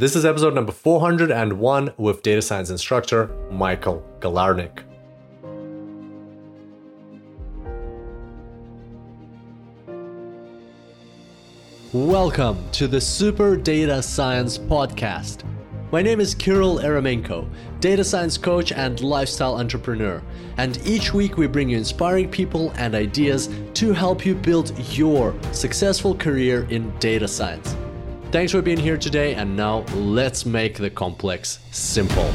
This is episode number 401 with data science instructor Michael Galarnyk. Welcome to the Super Data Science Podcast. My name is Kirill Eremenko, data science coach and lifestyle entrepreneur. And each week we bring you inspiring people and ideas to help you build your successful career in data science. Thanks for being here today, and now let's make the complex simple.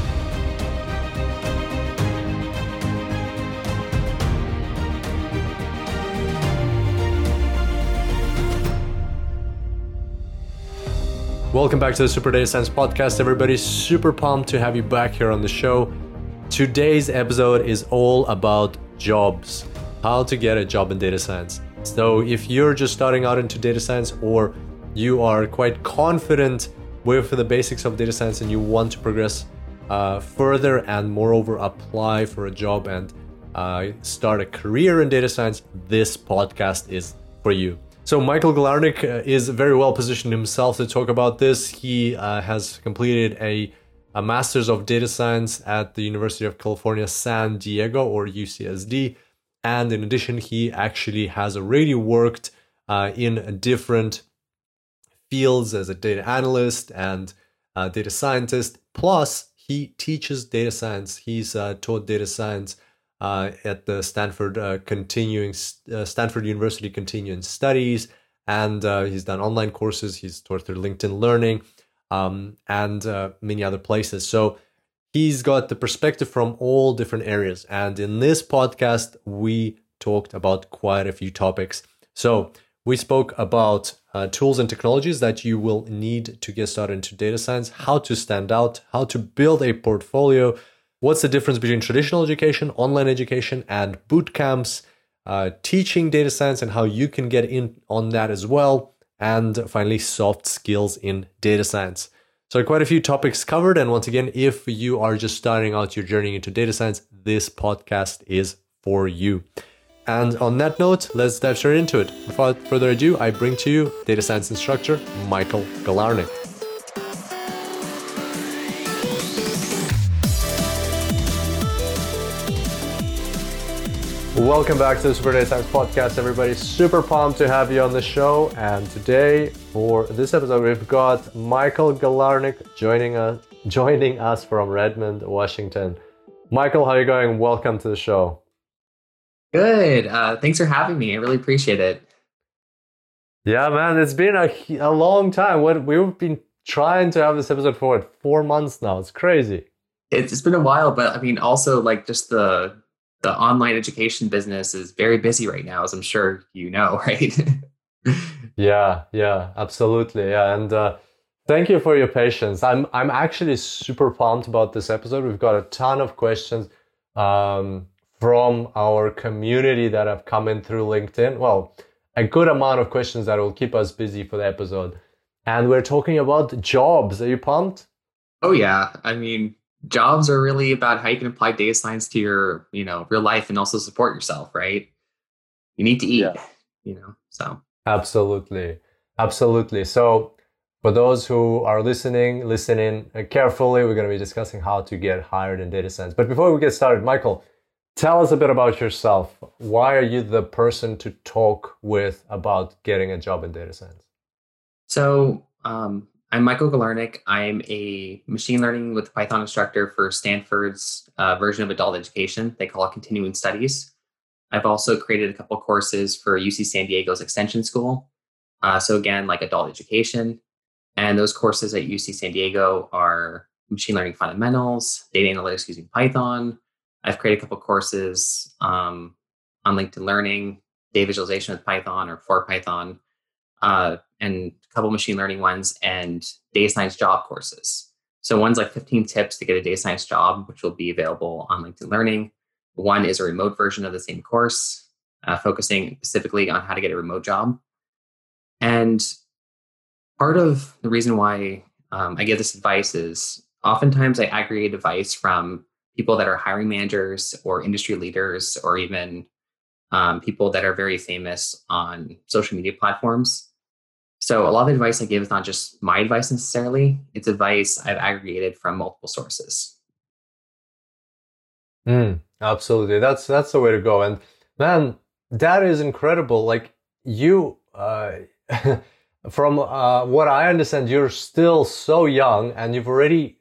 Welcome back to the Super Data Science Podcast, everybody. Super pumped to have you back here on the show. Today's episode is all about jobs, how to get a job in data science. So, if you're just starting out into data science or you are quite confident with the basics of data science and you want to progress uh, further and moreover apply for a job and uh, start a career in data science, this podcast is for you. So Michael Galarnyk uh, is very well positioned himself to talk about this. He uh, has completed a, a master's of data science at the University of California, San Diego, or UCSD. And in addition, he actually has already worked uh, in different fields as a data analyst and data scientist. Plus, he teaches data science. He's uh, taught data science uh, at the Stanford uh, continuing uh, Stanford University continuing studies, and uh, he's done online courses. He's taught through LinkedIn Learning um, and many other places. So he's got the perspective from all different areas. And in this podcast, we talked about quite a few topics. So we spoke about uh, tools and technologies that you will need to get started into data science, how to stand out, how to build a portfolio, what's the difference between traditional education, online education, and boot camps, uh, teaching data science, and how you can get in on that as well, and finally, soft skills in data science. So, quite a few topics covered. And once again, if you are just starting out your journey into data science, this podcast is for you. And on that note, let's dive straight into it. Without further ado, I bring to you data science instructor Michael Galarnyk. Welcome back to the Super Data Science Podcast, everybody. Super pumped to have you on the show. And today, for this episode, we've got Michael Galarnyk joining us, joining us from Redmond, Washington. Michael, how are you going? Welcome to the show. Good. Uh, thanks for having me. I really appreciate it. Yeah, man, it's been a, a long time. What we've been trying to have this episode for what, four months now. It's crazy. It's, it's been a while, but I mean, also like just the the online education business is very busy right now, as I'm sure you know, right? yeah, yeah, absolutely. Yeah, and uh, thank you for your patience. I'm I'm actually super pumped about this episode. We've got a ton of questions. Um, from our community that have come in through LinkedIn. Well, a good amount of questions that will keep us busy for the episode. And we're talking about jobs. Are you pumped? Oh yeah. I mean, jobs are really about how you can apply data science to your, you know, real life and also support yourself, right? You need to eat, yeah. you know. So Absolutely. Absolutely. So for those who are listening, listening carefully, we're going to be discussing how to get hired in data science. But before we get started, Michael, Tell us a bit about yourself. Why are you the person to talk with about getting a job in data science? So, um, I'm Michael Galarnyk. I'm a machine learning with Python instructor for Stanford's uh, version of adult education. They call it continuing studies. I've also created a couple courses for UC San Diego's extension school. Uh, so, again, like adult education. And those courses at UC San Diego are machine learning fundamentals, data analytics using Python, I've created a couple courses um, on LinkedIn Learning, data visualization with Python or for Python, uh, and a couple machine learning ones, and data science job courses. So one's like 15 tips to get a data science job, which will be available on LinkedIn Learning. One is a remote version of the same course, uh, focusing specifically on how to get a remote job. And part of the reason why um, I give this advice is oftentimes I aggregate advice from people that are hiring managers or industry leaders or even um, people that are very famous on social media platforms. So a lot of the advice I give is not just my advice necessarily; it's advice I've aggregated from multiple sources. Mm, absolutely, that's that's the way to go. And man, that is incredible. Like you, uh, from uh, what I understand, you're still so young, and you've already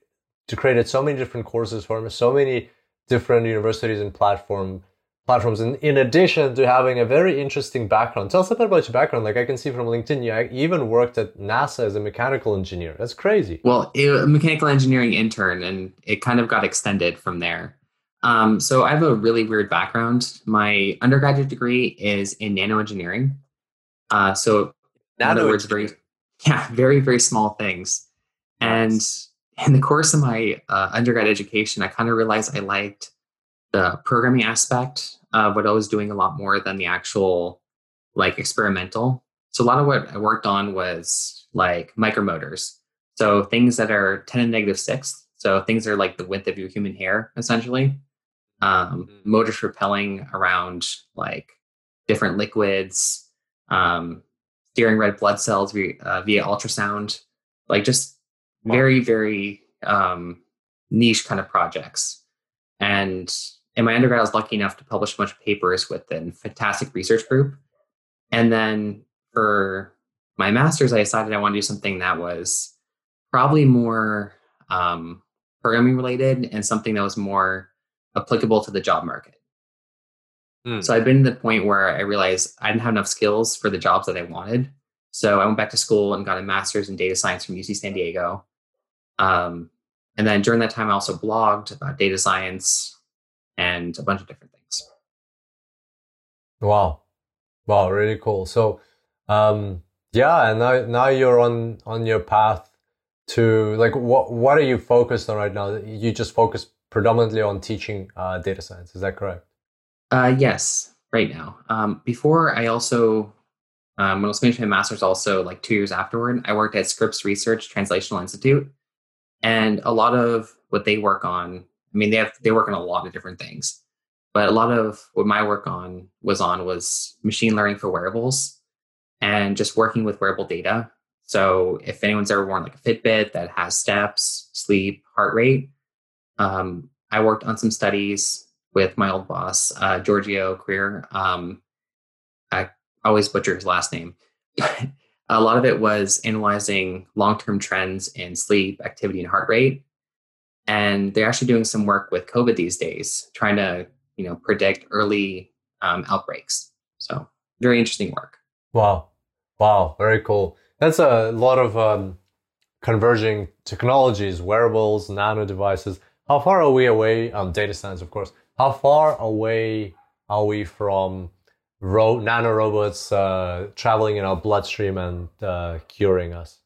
created so many different courses for so many different universities and platform platforms. And in addition to having a very interesting background, tell us a bit about your background. Like I can see from LinkedIn, you even worked at NASA as a mechanical engineer. That's crazy. Well, a mechanical engineering intern, and it kind of got extended from there. Um, so I have a really weird background. My undergraduate degree is in nanoengineering. Uh, so in other words, very yeah, very very small things. And in the course of my uh, undergrad education, I kind of realized I liked the programming aspect of what I was doing a lot more than the actual like experimental. So a lot of what I worked on was like micromotors. So things that are 10 and negative six. So things that are like the width of your human hair, essentially. Um, mm-hmm. motors propelling around like different liquids, um, steering red blood cells via, uh, via ultrasound, like just very, very um, niche kind of projects. And in my undergrad, I was lucky enough to publish a bunch of papers with a fantastic research group. And then for my master's, I decided I want to do something that was probably more um, programming related and something that was more applicable to the job market. Mm. So I've been to the point where I realized I didn't have enough skills for the jobs that I wanted. So I went back to school and got a master's in data science from UC San Diego. Um, and then during that time, I also blogged about data science and a bunch of different things. Wow, wow, really cool. So, um, yeah, and now now you're on on your path to like what what are you focused on right now? You just focus predominantly on teaching uh, data science. Is that correct? Uh, yes, right now. Um, before I also um, when I was finishing my master's, also like two years afterward, I worked at Scripps Research Translational Institute, and a lot of what they work on I mean, they have they work on a lot of different things, but a lot of what my work on was on was machine learning for wearables and just working with wearable data. So if anyone's ever worn like a Fitbit that has steps, sleep, heart rate, um, I worked on some studies with my old boss, uh, Giorgio Creer. Um, I always butcher his last name. a lot of it was analyzing long-term trends in sleep, activity, and heart rate, and they're actually doing some work with COVID these days, trying to you know predict early um, outbreaks. So very interesting work. Wow, wow, very cool. That's a lot of um, converging technologies, wearables, nano devices. How far are we away? Um, data science, of course. How far away are we from ro- nano robots uh, traveling in our bloodstream and uh, curing us?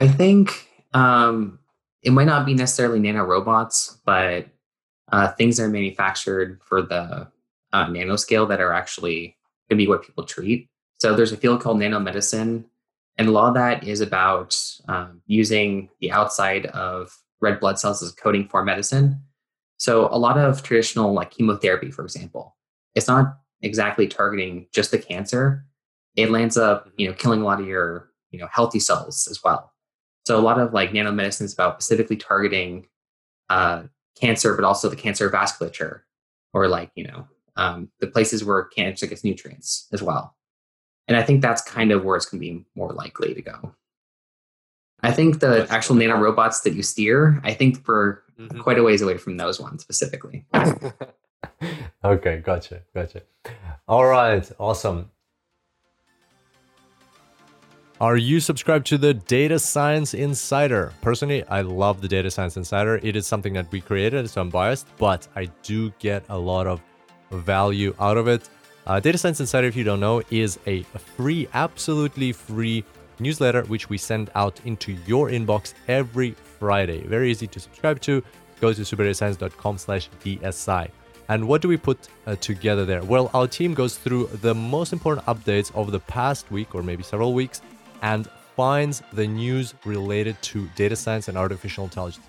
I think um, it might not be necessarily nano robots, but uh, things that are manufactured for the uh, nanoscale that are actually going to be what people treat. So there's a field called nanomedicine, and a lot of that is about um, using the outside of red blood cells as coding for medicine. So a lot of traditional like chemotherapy, for example, it's not exactly targeting just the cancer. It lands up, you know, killing a lot of your, you know, healthy cells as well. So a lot of like nanomedicine is about specifically targeting uh, cancer, but also the cancer vasculature, or like you know um, the places where cancer gets nutrients as well. And I think that's kind of where it's going to be more likely to go. I think the actual nanorobots that you steer, I think we're mm-hmm. quite a ways away from those ones specifically. okay, gotcha, gotcha. All right, awesome. Are you subscribed to the Data Science Insider? Personally, I love the Data Science Insider. It is something that we created, so I'm biased, but I do get a lot of value out of it. Uh, Data Science Insider, if you don't know, is a free, absolutely free newsletter which we send out into your inbox every Friday. Very easy to subscribe to. Go to superdatascience.com slash DSI. And what do we put uh, together there? Well, our team goes through the most important updates of the past week or maybe several weeks and finds the news related to data science and artificial intelligence.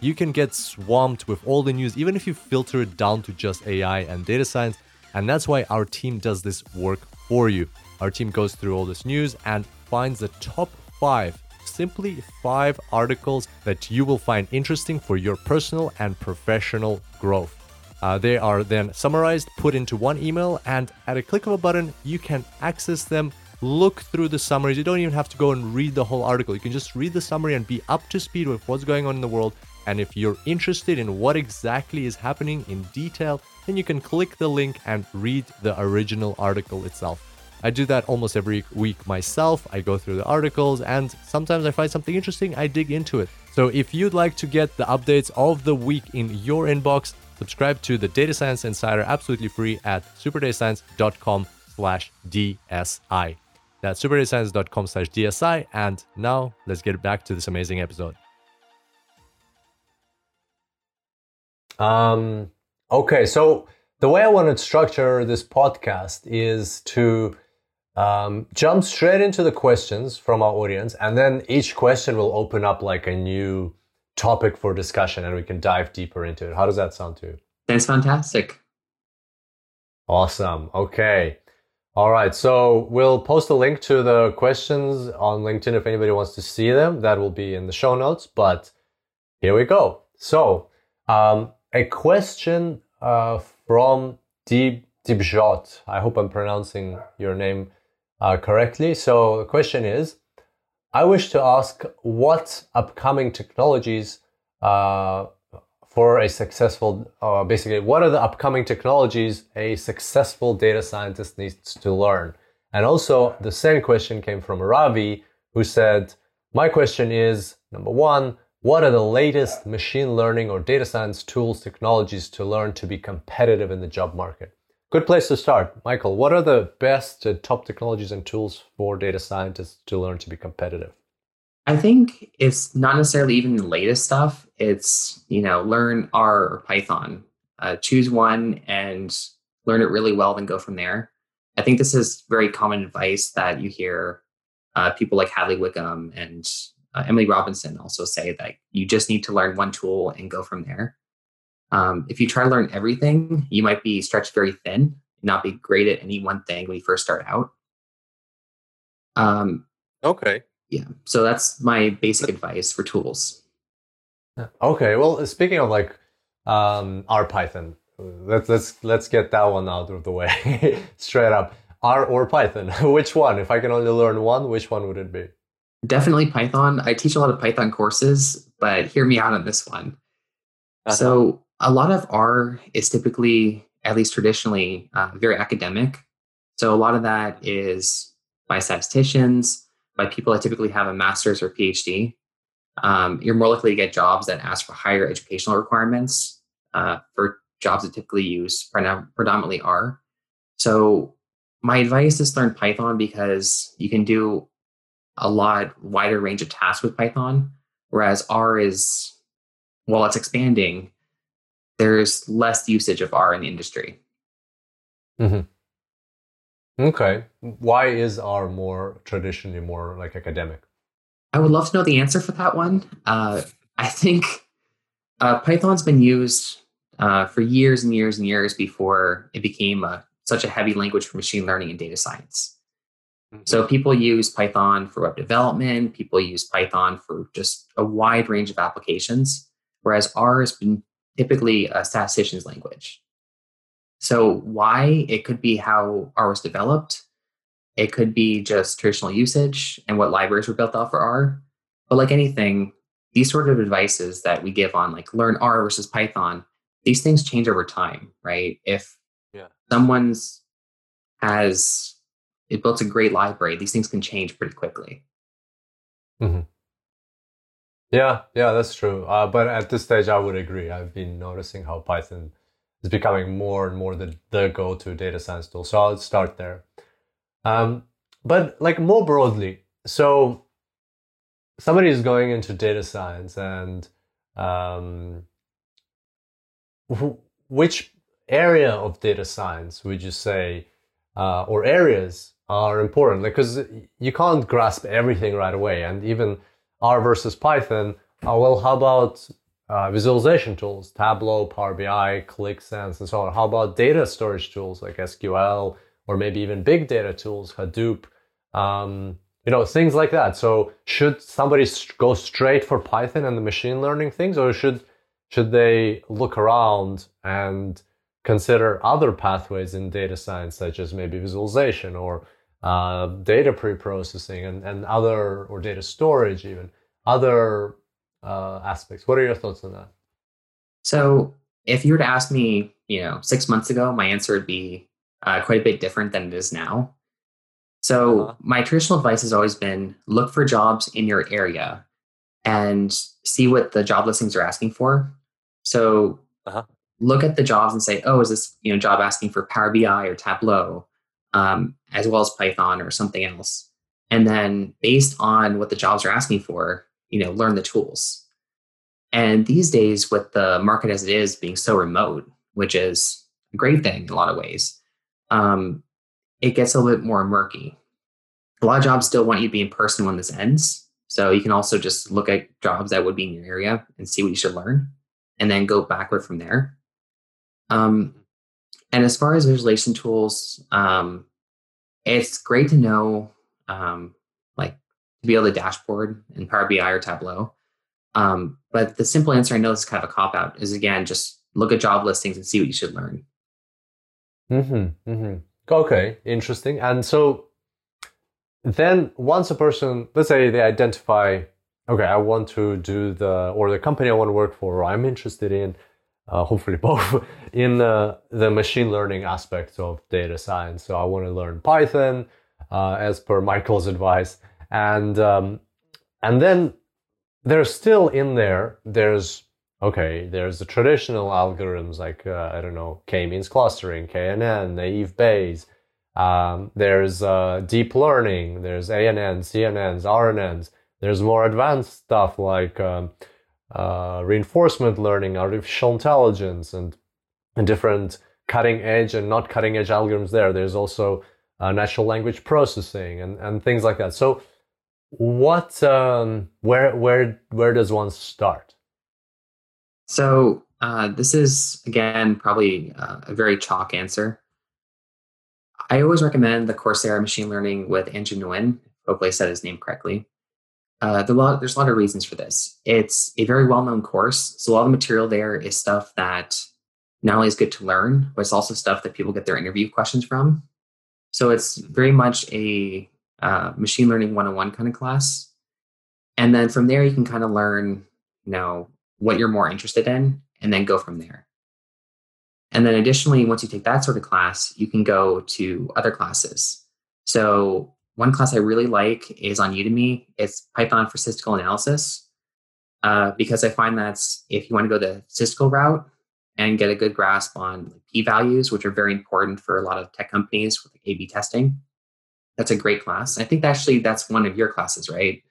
You can get swamped with all the news, even if you filter it down to just AI and data science. And that's why our team does this work for you. Our team goes through all this news and finds the top five, simply five articles that you will find interesting for your personal and professional growth. Uh, they are then summarized, put into one email, and at a click of a button, you can access them, look through the summaries. You don't even have to go and read the whole article. You can just read the summary and be up to speed with what's going on in the world. And if you're interested in what exactly is happening in detail, then you can click the link and read the original article itself. I do that almost every week myself. I go through the articles and sometimes I find something interesting, I dig into it. So if you'd like to get the updates of the week in your inbox, subscribe to the Data Science Insider absolutely free at superdatascience.com slash DSI. That's superdatascience.com slash DSI. And now let's get back to this amazing episode. Um, okay, so the way I want to structure this podcast is to um, jump straight into the questions from our audience, and then each question will open up like a new topic for discussion, and we can dive deeper into it. How does that sound to you? That's fantastic. Awesome. Okay. All right. So we'll post a link to the questions on LinkedIn if anybody wants to see them. That will be in the show notes. But here we go. So um, a question uh, from Deep Deepjot. I hope I'm pronouncing your name uh, correctly. So the question is, I wish to ask what upcoming technologies uh, for a successful, uh, basically, what are the upcoming technologies a successful data scientist needs to learn? And also, the same question came from Ravi, who said, My question is number one, what are the latest machine learning or data science tools, technologies to learn to be competitive in the job market? Good place to start. Michael, what are the best uh, top technologies and tools for data scientists to learn to be competitive? I think it's not necessarily even the latest stuff. It's, you know, learn R or Python. Uh, choose one and learn it really well, then go from there. I think this is very common advice that you hear uh, people like Hadley Wickham and uh, Emily Robinson also say that you just need to learn one tool and go from there. Um, if you try to learn everything, you might be stretched very thin, not be great at any one thing when you first start out. Um, okay. Yeah. So that's my basic advice for tools. Okay. Well, speaking of like um, R Python, let's let's let's get that one out of the way straight up. R or Python, which one? If I can only learn one, which one would it be? Definitely Python. I teach a lot of Python courses, but hear me out on this one. Uh-huh. So, a lot of R is typically, at least traditionally, uh, very academic. So, a lot of that is by statisticians, by people that typically have a master's or PhD. Um, you're more likely to get jobs that ask for higher educational requirements uh, for jobs that typically use predominantly R. So, my advice is learn Python because you can do a lot wider range of tasks with Python, whereas R is, while it's expanding, there's less usage of R in the industry. Mm-hmm. Okay. Why is R more traditionally more like academic? I would love to know the answer for that one. Uh, I think uh, Python's been used uh, for years and years and years before it became a, such a heavy language for machine learning and data science. So mm-hmm. people use Python for web development, people use Python for just a wide range of applications, whereas R has been typically a statistician's language. So why? It could be how R was developed. It could be just traditional usage and what libraries were built off for R. But like anything, these sort of advices that we give on like learn R versus Python, these things change over time, right? If yeah. someone's has it built a great library. These things can change pretty quickly. Mm-hmm. Yeah, yeah, that's true. Uh, but at this stage, I would agree. I've been noticing how Python is becoming more and more the, the go-to data science tool. So I'll start there. Um, but like more broadly, so somebody is going into data science and um, which area of data science would you say uh, or areas are important because you can't grasp everything right away. And even R versus Python, uh, well, how about uh, visualization tools, Tableau, Power BI, Qlik Sense, and so on? How about data storage tools like SQL or maybe even big data tools, Hadoop? Um, you know things like that. So should somebody go straight for Python and the machine learning things, or should should they look around and consider other pathways in data science, such as maybe visualization or uh, data pre-processing and, and other or data storage even other uh, aspects. What are your thoughts on that? So if you were to ask me you know six months ago my answer would be uh, quite a bit different than it is now. So uh-huh. my traditional advice has always been look for jobs in your area and see what the job listings are asking for. So uh-huh. look at the jobs and say oh is this you know job asking for power bi or tableau um, as well as Python or something else. And then based on what the jobs are asking for, you know, learn the tools. And these days, with the market as it is being so remote, which is a great thing in a lot of ways, um, it gets a little bit more murky. A lot of jobs still want you to be in person when this ends. So you can also just look at jobs that would be in your area and see what you should learn and then go backward from there. Um, and as far as visualization tools, um, it's great to know, um, like to be able to dashboard in Power BI or Tableau. Um, but the simple answer, I know is kind of a cop out, is again just look at job listings and see what you should learn. Hmm. Hmm. Okay. Interesting. And so then once a person, let's say they identify, okay, I want to do the or the company I want to work for, or I'm interested in uh, hopefully both in uh, the machine learning aspects of data science. So I want to learn Python uh, as per Michael's advice, and um, and then there's still in there. There's okay. There's the traditional algorithms like uh, I don't know k-means clustering, KNN, naive Bayes. Um, there's uh, deep learning. There's ANNs, CNNs, RNNs. There's more advanced stuff like um, uh, reinforcement learning, artificial intelligence, and, and different cutting edge and not cutting edge algorithms there. There's also uh, natural language processing and, and things like that. So, what, um, where, where, where does one start? So, uh, this is again probably uh, a very chalk answer. I always recommend the Coursera machine learning with Andrew Nguyen. Hopefully, I said his name correctly. Uh, the lot, there's a lot of reasons for this. It's a very well known course. So, a lot of the material there is stuff that not only is good to learn, but it's also stuff that people get their interview questions from. So, it's very much a uh, machine learning 101 kind of class. And then from there, you can kind of learn, you know, what you're more interested in and then go from there. And then additionally, once you take that sort of class, you can go to other classes. So one class I really like is on Udemy. It's Python for statistical analysis uh, because I find that if you want to go the statistical route and get a good grasp on p values, which are very important for a lot of tech companies with A/B testing, that's a great class. I think actually that's one of your classes, right?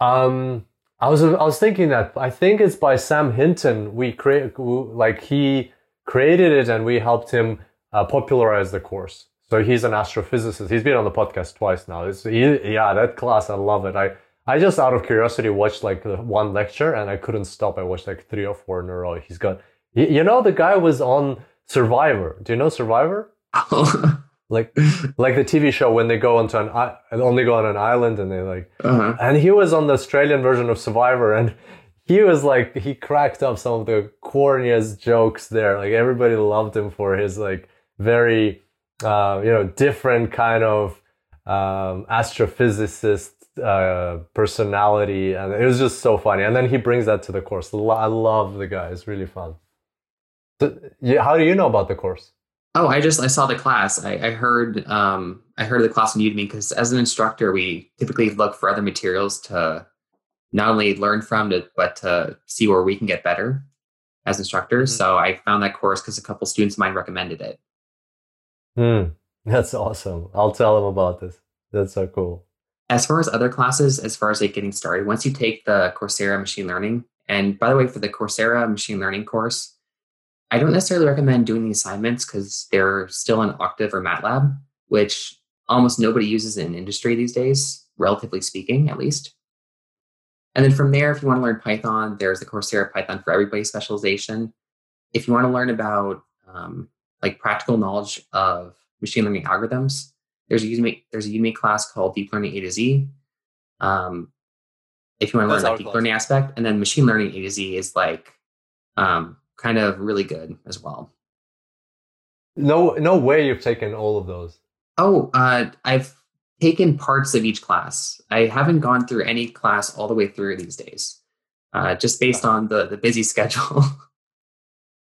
Um, I was I was thinking that I think it's by Sam Hinton. We create like he created it and we helped him uh, popularize the course. So he's an astrophysicist. He's been on the podcast twice now. It's, he, yeah, that class, I love it. I, I just out of curiosity watched like one lecture and I couldn't stop. I watched like three or four in a row. He's got, you know, the guy was on Survivor. Do you know Survivor? like, like the TV show when they go onto an, only go on an island and they like, uh-huh. and he was on the Australian version of Survivor and he was like, he cracked up some of the corniest jokes there. Like everybody loved him for his like very, uh, you know, different kind of um, astrophysicist uh, personality, and it was just so funny. And then he brings that to the course. I love the guy; it's really fun. So, yeah, how do you know about the course? Oh, I just I saw the class. I, I heard um, I heard the class on Udemy because as an instructor, we typically look for other materials to not only learn from, to, but to see where we can get better as instructors. Mm-hmm. So I found that course because a couple students of mine recommended it. Mm, that's awesome. I'll tell them about this. That's so cool. As far as other classes, as far as like getting started, once you take the Coursera machine learning, and by the way, for the Coursera machine learning course, I don't necessarily recommend doing the assignments because they're still in Octave or MATLAB, which almost nobody uses in industry these days, relatively speaking, at least. And then from there, if you want to learn Python, there's the Coursera Python for Everybody specialization. If you want to learn about um, like practical knowledge of machine learning algorithms, there's a Udemy, there's a Udemy class called Deep Learning A to Z. Um, if you want to learn that deep class. learning aspect, and then machine learning A to Z is like um, kind of really good as well. No, no way you've taken all of those. Oh, uh, I've taken parts of each class. I haven't gone through any class all the way through these days, uh, just based on the the busy schedule.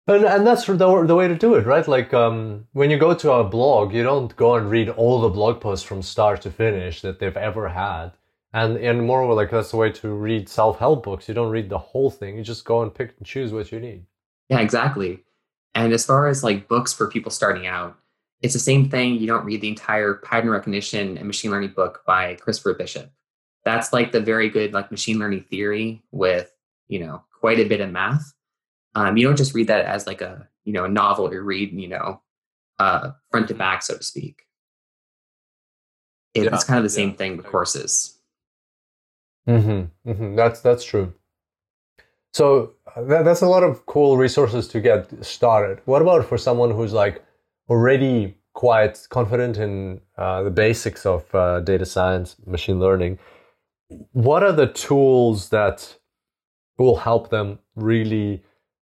And and that's the the way to do it, right? Like um, when you go to a blog, you don't go and read all the blog posts from start to finish that they've ever had. And and moreover, like that's the way to read self help books. You don't read the whole thing. You just go and pick and choose what you need. Yeah, exactly. And as far as like books for people starting out, it's the same thing. You don't read the entire pattern recognition and machine learning book by Christopher Bishop. That's like the very good like machine learning theory with, you know, quite a bit of math. Um, you don't just read that as like a, you know, a novel you read, you know, uh, front to back, so to speak. It, yeah, it's kind of the yeah, same thing with courses. Mm-hmm, mm-hmm. That's that's true. So that, that's a lot of cool resources to get started. What about for someone who's like already quite confident in uh, the basics of uh, data science, machine learning? What are the tools that will help them really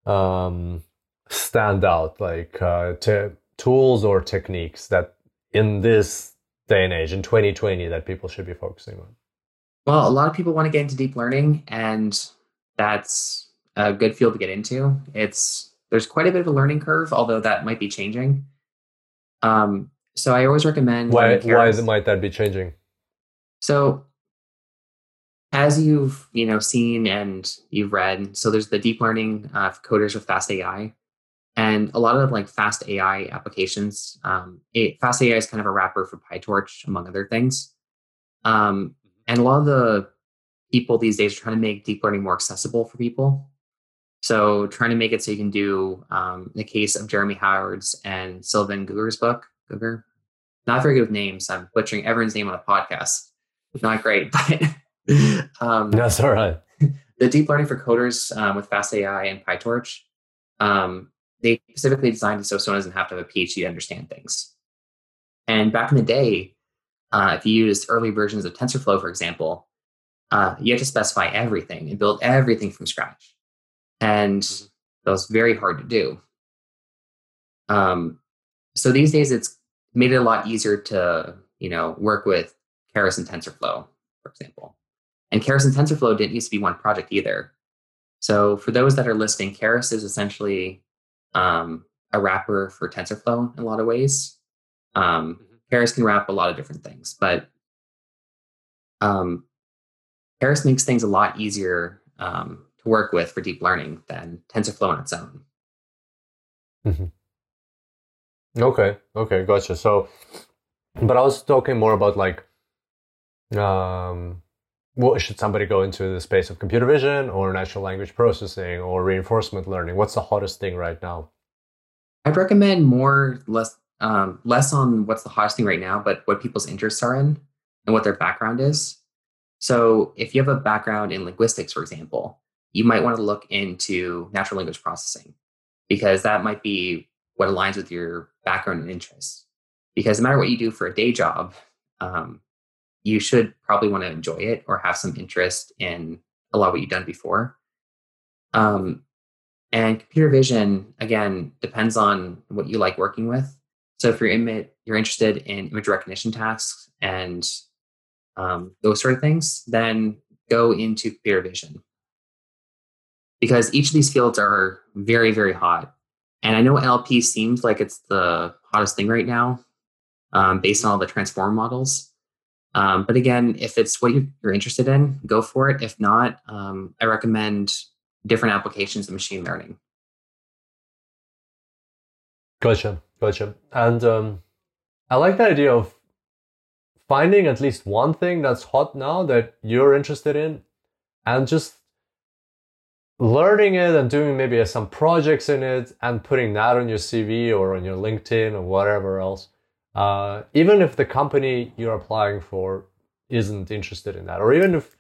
um, stand out? Like uh, te- tools or techniques that in this day and age, in 2020, that people should be focusing on? Well, a lot of people want to get into deep learning, and that's a good field to get into. It's there's quite a bit of a learning curve, although that might be changing. Um, so I always recommend why why might that be changing? So as you've you know seen and you've read, so there's the deep learning uh, coders with Fast AI, and a lot of like Fast AI applications. Um, it, Fast AI is kind of a wrapper for PyTorch, among other things. Um, and a lot of the people these days are trying to make deep learning more accessible for people. So trying to make it so you can do um, the case of Jeremy Howard's and Sylvain Gugger's book. Gugger, not very good with names. I'm butchering everyone's name on a podcast. Not great, but um, that's all right. The deep learning for coders um, with Fast AI and PyTorch, um, they specifically designed it so someone doesn't have to have a PhD to understand things. And back in the day, uh, if you used early versions of TensorFlow, for example, uh, you had to specify everything and build everything from scratch and mm-hmm. that was very hard to do. Um, so these days, it's made it a lot easier to you know work with Keras and TensorFlow, for example. And Keras and TensorFlow didn't used to be one project either. So for those that are listening, Keras is essentially um, a wrapper for TensorFlow in a lot of ways. Um, mm-hmm. Keras can wrap a lot of different things, but um, Keras makes things a lot easier um, to work with for deep learning than TensorFlow on its own. Mm-hmm. Okay, okay, gotcha. So, but I was talking more about like, um, what should somebody go into the space of computer vision or natural language processing or reinforcement learning? What's the hottest thing right now? I'd recommend more less um, less on what's the hottest thing right now, but what people's interests are in and what their background is. So, if you have a background in linguistics, for example, you might want to look into natural language processing because that might be what aligns with your background and interests. Because no matter what you do for a day job, um, you should probably want to enjoy it or have some interest in a lot of what you've done before. Um, and computer vision, again, depends on what you like working with. So if you're, you're interested in image recognition tasks and um, those sort of things, then go into computer vision because each of these fields are very, very hot. And I know LP seems like it's the hottest thing right now um, based on all the transform models. Um, but again, if it's what you're interested in, go for it. If not, um, I recommend different applications of machine learning. Gotcha, gotcha. And um, I like the idea of finding at least one thing that's hot now that you're interested in and just learning it and doing maybe some projects in it and putting that on your CV or on your LinkedIn or whatever else, uh, even if the company you're applying for isn't interested in that, or even if,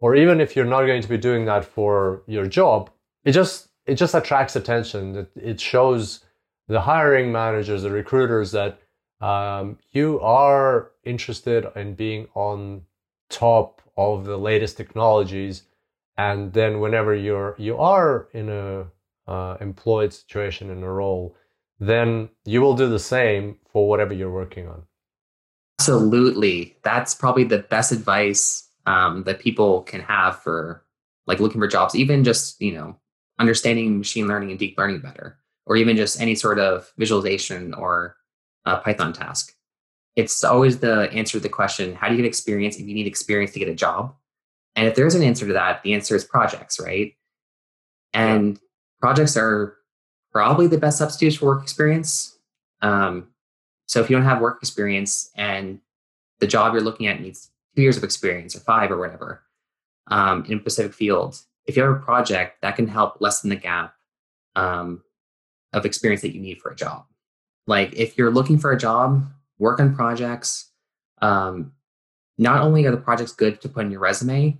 or even if you're not going to be doing that for your job, it just it just attracts attention. It, it shows the hiring managers, the recruiters that um, you are interested in being on top of the latest technologies, and then whenever you're you are in a uh, employed situation in a role, then you will do the same for whatever you're working on. Absolutely, that's probably the best advice um, that people can have for like looking for jobs, even just you know understanding machine learning and deep learning better, or even just any sort of visualization or uh, Python task. It's always the answer to the question, how do you get experience if you need experience to get a job? And if there's an answer to that, the answer is projects, right? And yeah. projects are probably the best substitutes for work experience. Um, so if you don't have work experience and the job you're looking at needs two years of experience or five or whatever um, in a specific field, if you have a project that can help lessen the gap um, of experience that you need for a job. Like if you're looking for a job, work on projects. Um, not only are the projects good to put in your resume,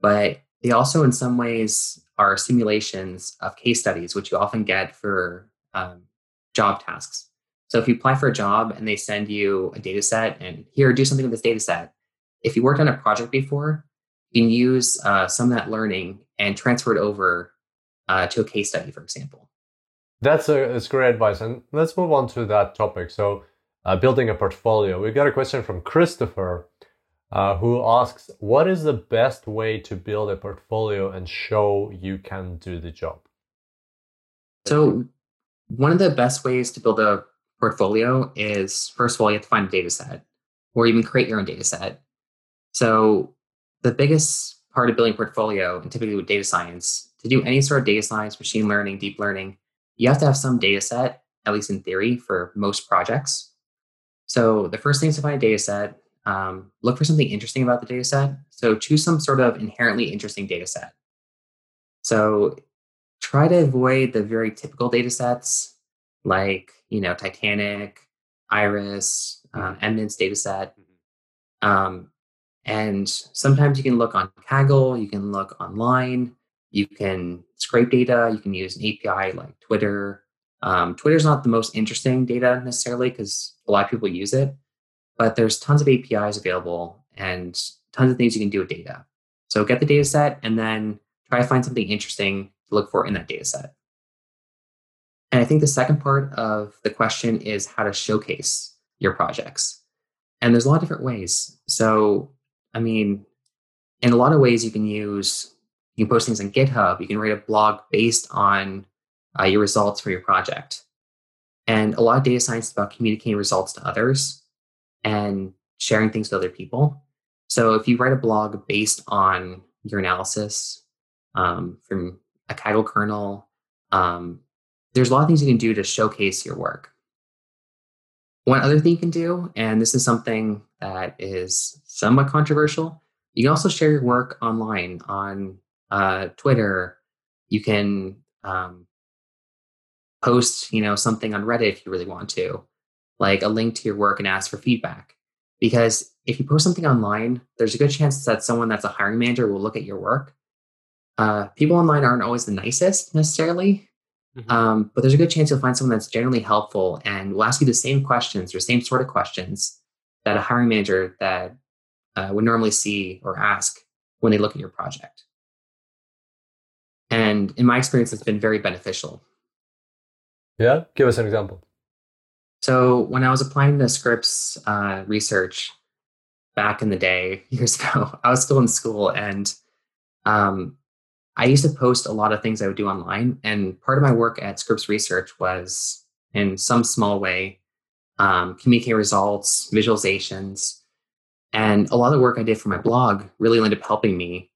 but they also, in some ways, are simulations of case studies, which you often get for um, job tasks. So if you apply for a job and they send you a data set and here, do something with this data set, if you worked on a project before, you can use uh, some of that learning and transfer it over uh, to a case study, for example. That's a that's great advice, and let's move on to that topic. So, uh, building a portfolio. We got a question from Christopher, uh, who asks, "What is the best way to build a portfolio and show you can do the job?" So, one of the best ways to build a portfolio is first of all you have to find a data set, or even create your own data set. So, the biggest part of building portfolio, and typically with data science, to do any sort of data science, machine learning, deep learning you have to have some data set, at least in theory, for most projects. So the first thing is to find a data set. Um, look for something interesting about the data set. So choose some sort of inherently interesting data set. So try to avoid the very typical data sets like, you know, Titanic, Iris, uh, mm-hmm. MNIST data set. Mm-hmm. Um, and sometimes you can look on Kaggle, you can look online, you can scrape data. You can use an API like Twitter. Um, Twitter is not the most interesting data necessarily because a lot of people use it, but there's tons of APIs available and tons of things you can do with data. So get the data set and then try to find something interesting to look for in that data set. And I think the second part of the question is how to showcase your projects. And there's a lot of different ways. So, I mean, in a lot of ways, you can use you can post things on GitHub. You can write a blog based on uh, your results for your project. And a lot of data science is about communicating results to others and sharing things with other people. So if you write a blog based on your analysis um, from a Kaggle kernel, um, there's a lot of things you can do to showcase your work. One other thing you can do, and this is something that is somewhat controversial, you can also share your work online on uh, Twitter. You can um, post, you know, something on Reddit if you really want to, like a link to your work and ask for feedback. Because if you post something online, there's a good chance that someone that's a hiring manager will look at your work. Uh, people online aren't always the nicest necessarily, mm-hmm. um, but there's a good chance you'll find someone that's generally helpful and will ask you the same questions or same sort of questions that a hiring manager that uh, would normally see or ask when they look at your project. And in my experience, it's been very beneficial. Yeah, give us an example. So when I was applying to Scripps uh, research back in the day, years ago, I was still in school, and um, I used to post a lot of things I would do online. And part of my work at Scripps Research was, in some small way, um, communicate results, visualizations, and a lot of the work I did for my blog really ended up helping me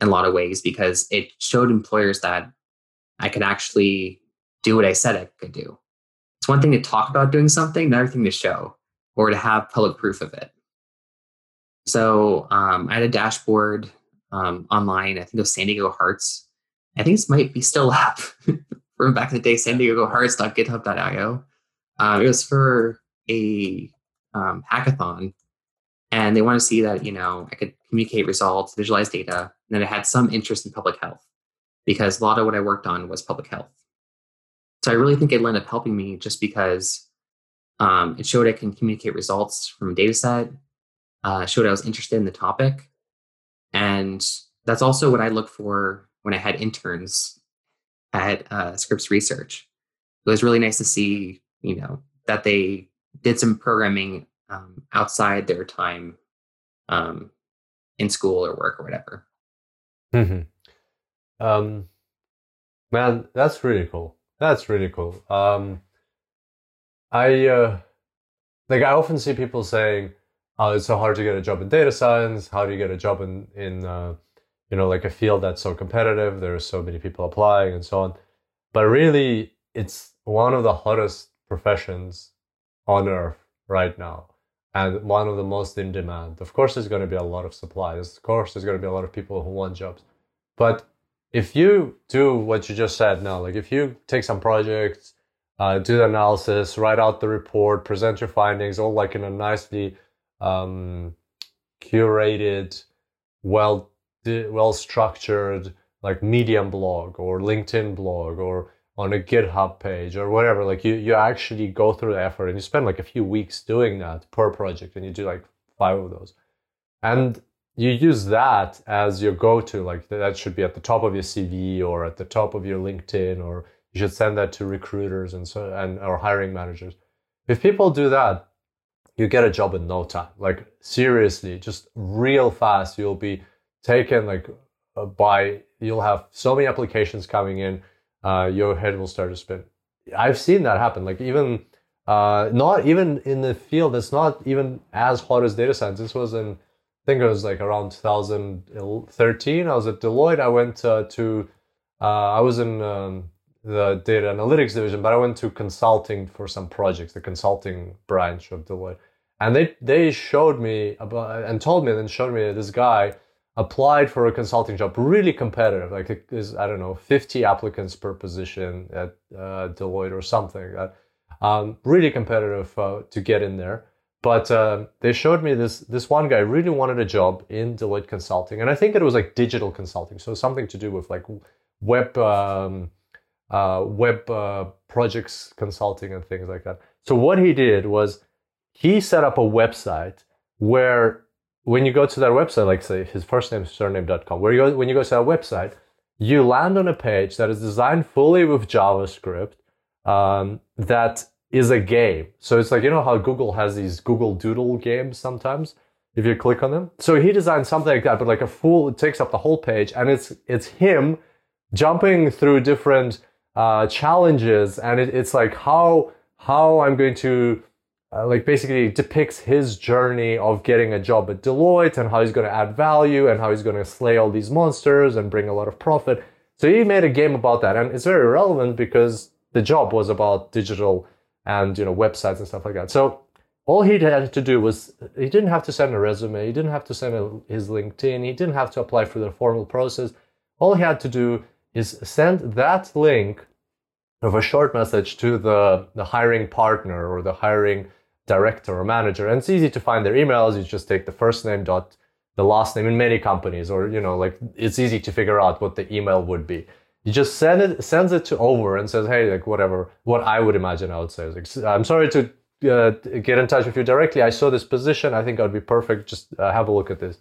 in a lot of ways because it showed employers that I could actually do what I said I could do. It's one thing to talk about doing something, another thing to show or to have public proof of it. So um, I had a dashboard um, online. I think it was San Diego Hearts. I think this might be still up from back in the day, San Diego Hearts.github.io. Um, it was for a um, hackathon and they want to see that you know i could communicate results visualize data and that i had some interest in public health because a lot of what i worked on was public health so i really think it ended up helping me just because Um, it showed I can communicate results from a data set, uh, showed I was interested in the topic. And that's also what I look for when I had interns at uh, Scripps Research. It was really nice to see, you know, that they did some programming um, outside their time um, in school or work or whatever. Mm-hmm. Um, man, that's really cool. That's really cool. Um, I uh, like I often see people saying, "Oh, it's so hard to get a job in data science. How do you get a job in in uh, you know like a field that's so competitive? There are so many people applying and so on." But really, it's one of the hottest professions on earth right now and one of the most in demand. Of course, there's going to be a lot of supply. Of course, there's going to be a lot of people who want jobs. But if you do what you just said now, like if you take some projects, uh, do the analysis, write out the report, present your findings, all like in a nicely um, curated, well well structured like Medium blog or LinkedIn blog or on a GitHub page or whatever. Like you, you actually go through the effort and you spend like a few weeks doing that per project and you do like five of those. And you use that as your go-to, like that should be at the top of your CV or at the top of your LinkedIn, or you should send that to recruiters and so and or hiring managers. If people do that, you get a job in no time. Like seriously, just real fast. You'll be taken like uh, by. You'll have so many applications coming in uh, your head will start to spin. I've seen that happen. Like even uh, not even in the field that's not even as hot as data science. This was in I think it was like around 2013. I was at Deloitte. I went uh, to uh, I was in um, the data analytics division, but I went to consulting for some projects, the consulting branch of Deloitte. And they they showed me about and told me and then showed me this guy applied for a consulting job, really competitive. Like there's I don't know, 50 applicants per position at uh, Deloitte or something. Um, really competitive uh, to get in there. But uh, they showed me this this one guy really wanted a job in Deloitte consulting, and I think it was like digital consulting, so something to do with like web um, uh, web uh, projects consulting and things like that. So what he did was he set up a website where when you go to that website, like say his first name surname.com, where you go, when you go to that website, you land on a page that is designed fully with JavaScript um, that is a game. So it's like, you know how Google has these Google Doodle games sometimes? If you click on them. So he designed something like that, but like a full, it takes up the whole page and it's, it's him jumping through different uh, challenges. And it, it's like how, how I'm going to uh, like basically depicts his journey of getting a job at Deloitte and how he's going to add value and how he's going to slay all these monsters and bring a lot of profit. So he made a game about that, and it's very relevant because the job was about digital and you know websites and stuff like that. So all he had to do was he didn't have to send a resume, he didn't have to send a, his LinkedIn, he didn't have to apply for the formal process. All he had to do is send that link of a short message to the, the hiring partner or the hiring director or manager. And it's easy to find their emails. You just take the first name dot the last name in many companies, or you know, like it's easy to figure out what the email would be. You just send it, sends it to over and says, hey, like whatever, what I would imagine I would say is, like, I'm sorry to uh, get in touch with you directly. I saw this position. I think I'd be perfect. Just uh, have a look at this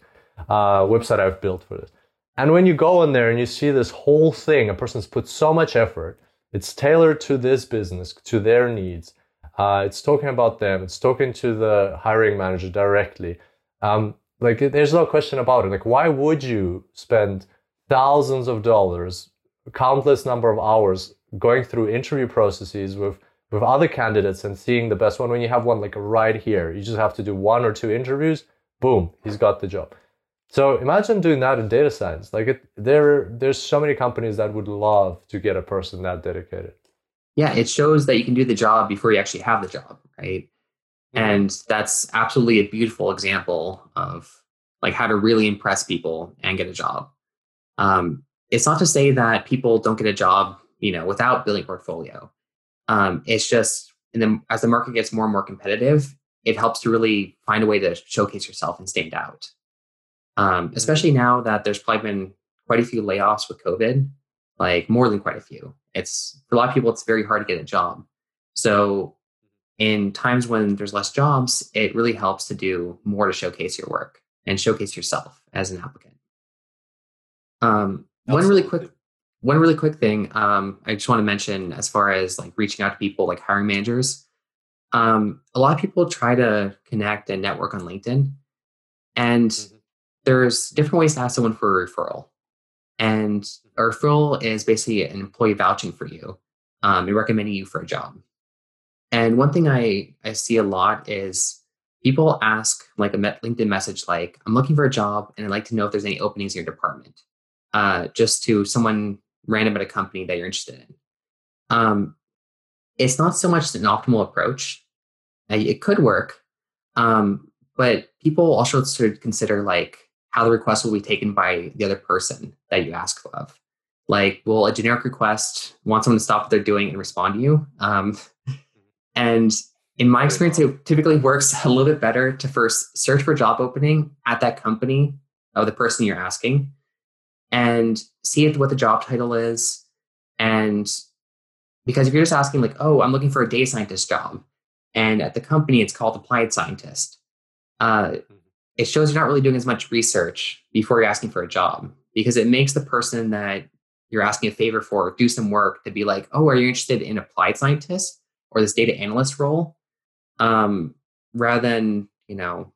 uh, website I've built for this. And when you go in there and you see this whole thing, a person's put so much effort. It's tailored to this business, to their needs uh, it's talking about them. It's talking to the hiring manager directly. Um, like, there's no question about it. Like, why would you spend thousands of dollars, countless number of hours going through interview processes with with other candidates and seeing the best one when you have one like right here? You just have to do one or two interviews. Boom, he's got the job. So imagine doing that in data science. Like it, there, there's so many companies that would love to get a person that dedicated yeah, it shows that you can do the job before you actually have the job, right? Mm-hmm. And that's absolutely a beautiful example of like how to really impress people and get a job. Um, it's not to say that people don't get a job, you know, without building portfolio. Um, it's just, and then as the market gets more and more competitive, it helps to really find a way to showcase yourself and stand out. Um, especially now that there's probably been quite a few layoffs with COVID like more than quite a few. It's for a lot of people, it's very hard to get a job. So in times when there's less jobs, it really helps to do more to showcase your work and showcase yourself as an applicant. Um, one really quick, one really quick thing um, I just want to mention as far as like reaching out to people like hiring managers. Um, a lot of people try to connect and network on LinkedIn, and mm-hmm. There's different ways to ask someone for a referral. And a referral is basically an employee vouching for you um, and recommending you for a job. And one thing I, I see a lot is people ask like a LinkedIn message like, I'm looking for a job and I'd like to know if there's any openings in your department, uh, just to someone random at a company that you're interested in. Um, it's not so much an optimal approach. It could work, um, but people also should consider like how the request will be taken by the other person that you ask of. Like, will a generic request want someone to stop what they're doing and respond to you? Um, and in my experience, it typically works a little bit better to first search for job opening at that company of the person you're asking and see what the job title is. And because if you're just asking, like, oh, I'm looking for a data scientist job, and at the company it's called applied scientist, uh, mm-hmm. It shows you're not really doing as much research before you're asking for a job because it makes the person that you're asking a favor for do some work to be like, oh, are you interested in applied scientist? or this data analyst role um, rather than you know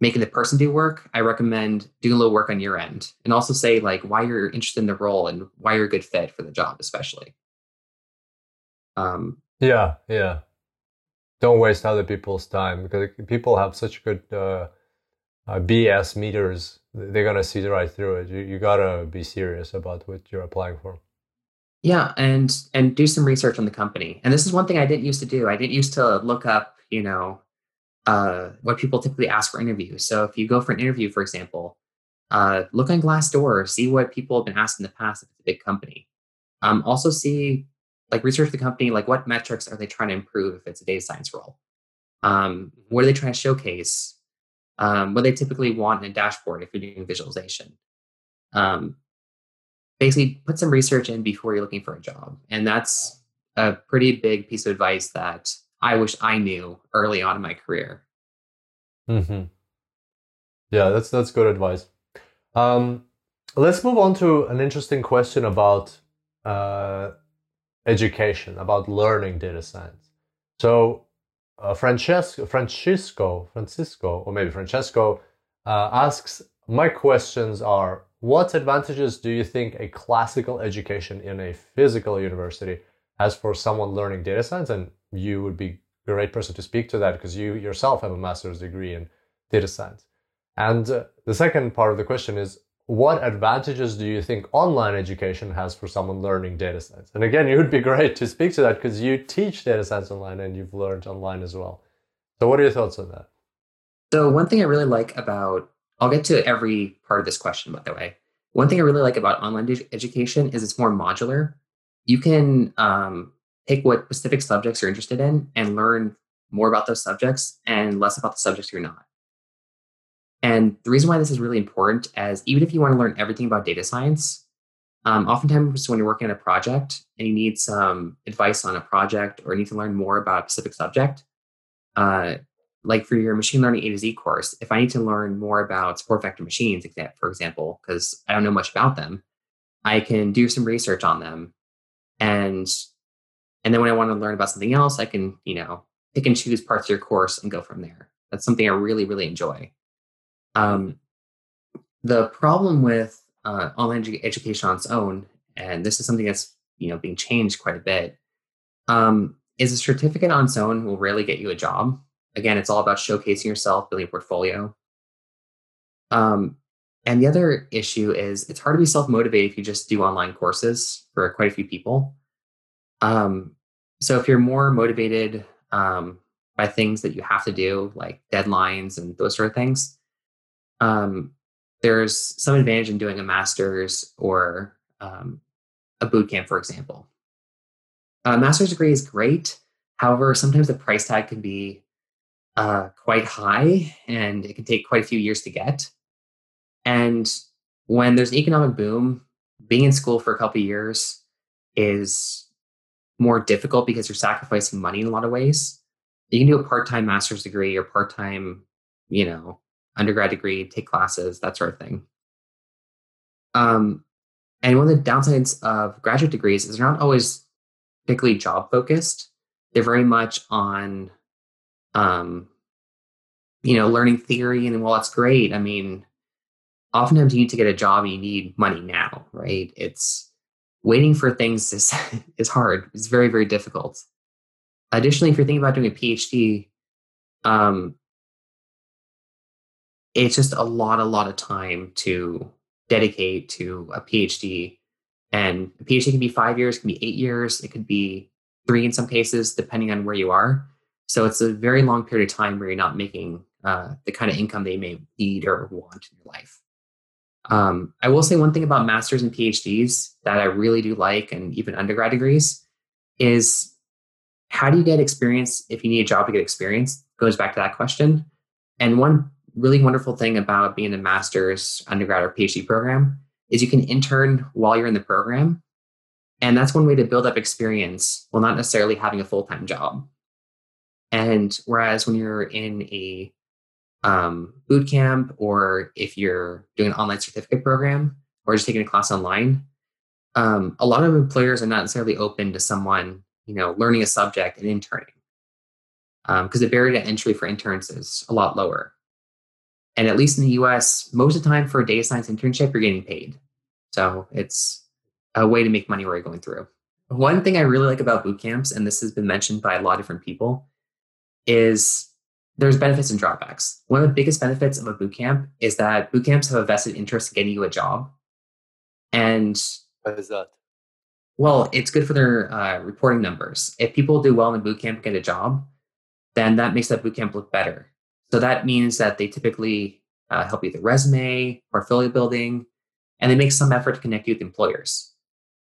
making the person do work i recommend doing a little work on your end and also say like why you're interested in the role and why you're a good fit for the job especially um, yeah yeah don't waste other people's time because people have such good uh, uh, bs meters they're gonna see right through it you, you gotta be serious about what you're applying for yeah, and and do some research on the company. And this is one thing I didn't used to do. I didn't used to look up, you know, uh, what people typically ask for interviews. So if you go for an interview, for example, uh, look on Glassdoor, see what people have been asked in the past if it's a big company. Um, also see, like, research the company, like, what metrics are they trying to improve if it's a data science role? Um, mm-hmm. what are they trying to showcase? Um, what they typically want in a dashboard if you're doing visualization. Um, basically put some research in before you're looking for a job. And that's a pretty big piece of advice that I wish I knew early on in my career. Mm-hmm. Yeah, that's that's good advice. Um, let's move on to an interesting question about uh, education, about learning data science. So, uh, Francesco, Francisco, Francisco, or maybe Francesco uh, asks, my questions are what advantages do you think a classical education in a physical university has for someone learning data science? And you would be a great person to speak to that because you yourself have a master's degree in data science. And uh, the second part of the question is what advantages do you think online education has for someone learning data science? And again, it would be great to speak to that because you teach data science online and you've learned online as well. So, what are your thoughts on that? So, one thing I really like about I'll get to every part of this question, by the way. One thing I really like about online education is it's more modular. You can um, pick what specific subjects you're interested in and learn more about those subjects and less about the subjects you're not. And the reason why this is really important is even if you want to learn everything about data science, um, oftentimes when you're working on a project and you need some advice on a project or need to learn more about a specific subject, uh, like for your machine learning A to Z course, if I need to learn more about support vector machines, for example, because I don't know much about them, I can do some research on them. And and then when I want to learn about something else, I can, you know, pick and choose parts of your course and go from there. That's something I really, really enjoy. Um, the problem with uh, online education on its own, and this is something that's you know being changed quite a bit, um, is a certificate on its own will rarely get you a job again, it's all about showcasing yourself, building a portfolio. Um, and the other issue is it's hard to be self motivated if you just do online courses for quite a few people. Um, so if you're more motivated um, by things that you have to do, like deadlines and those sort of things, um, there's some advantage in doing a master's or um, a boot camp, for example. A master's degree is great. However, sometimes the price tag can be uh, quite high and it can take quite a few years to get. And when there's an economic boom, being in school for a couple years is more difficult because you're sacrificing money in a lot of ways. You can do a part-time master's degree or part-time, you know, undergrad degree, take classes, that sort of thing. Um, and one of the downsides of graduate degrees is they're not always particularly job focused. They're very much on, um, you know, learning theory. And while that's great, I mean, oftentimes you need to get a job and you need money now, right? It's waiting for things is, is hard. It's very, very difficult. Additionally, if you're thinking about doing a PhD, um, it's just a lot, a lot of time to dedicate to a PhD. And a PhD can be five years, can be eight years, it could be three in some cases, depending on where you are. So it's a very long period of time where you're not making uh, the kind of income they may need or want in your life. Um, I will say one thing about masters and PhDs that I really do like, and even undergrad degrees, is how do you get experience if you need a job to get experience? Goes back to that question. And one really wonderful thing about being a master's, undergrad, or PhD program is you can intern while you're in the program. And that's one way to build up experience while not necessarily having a full time job. And whereas when you're in a um, boot camp or if you're doing an online certificate program or just taking a class online, um, a lot of employers are not necessarily open to someone, you know, learning a subject and interning because um, the barrier to entry for interns is a lot lower. And at least in the US, most of the time for a data science internship, you're getting paid. So it's a way to make money where you're going through. One thing I really like about boot camps, and this has been mentioned by a lot of different people, is there's benefits and drawbacks. One of the biggest benefits of a boot camp is that boot camps have a vested interest in getting you a job. And what is that? Well, it's good for their uh, reporting numbers. If people do well in boot camp and get a job, then that makes that boot camp look better. So that means that they typically uh, help you with the resume, portfolio building, and they make some effort to connect you with employers.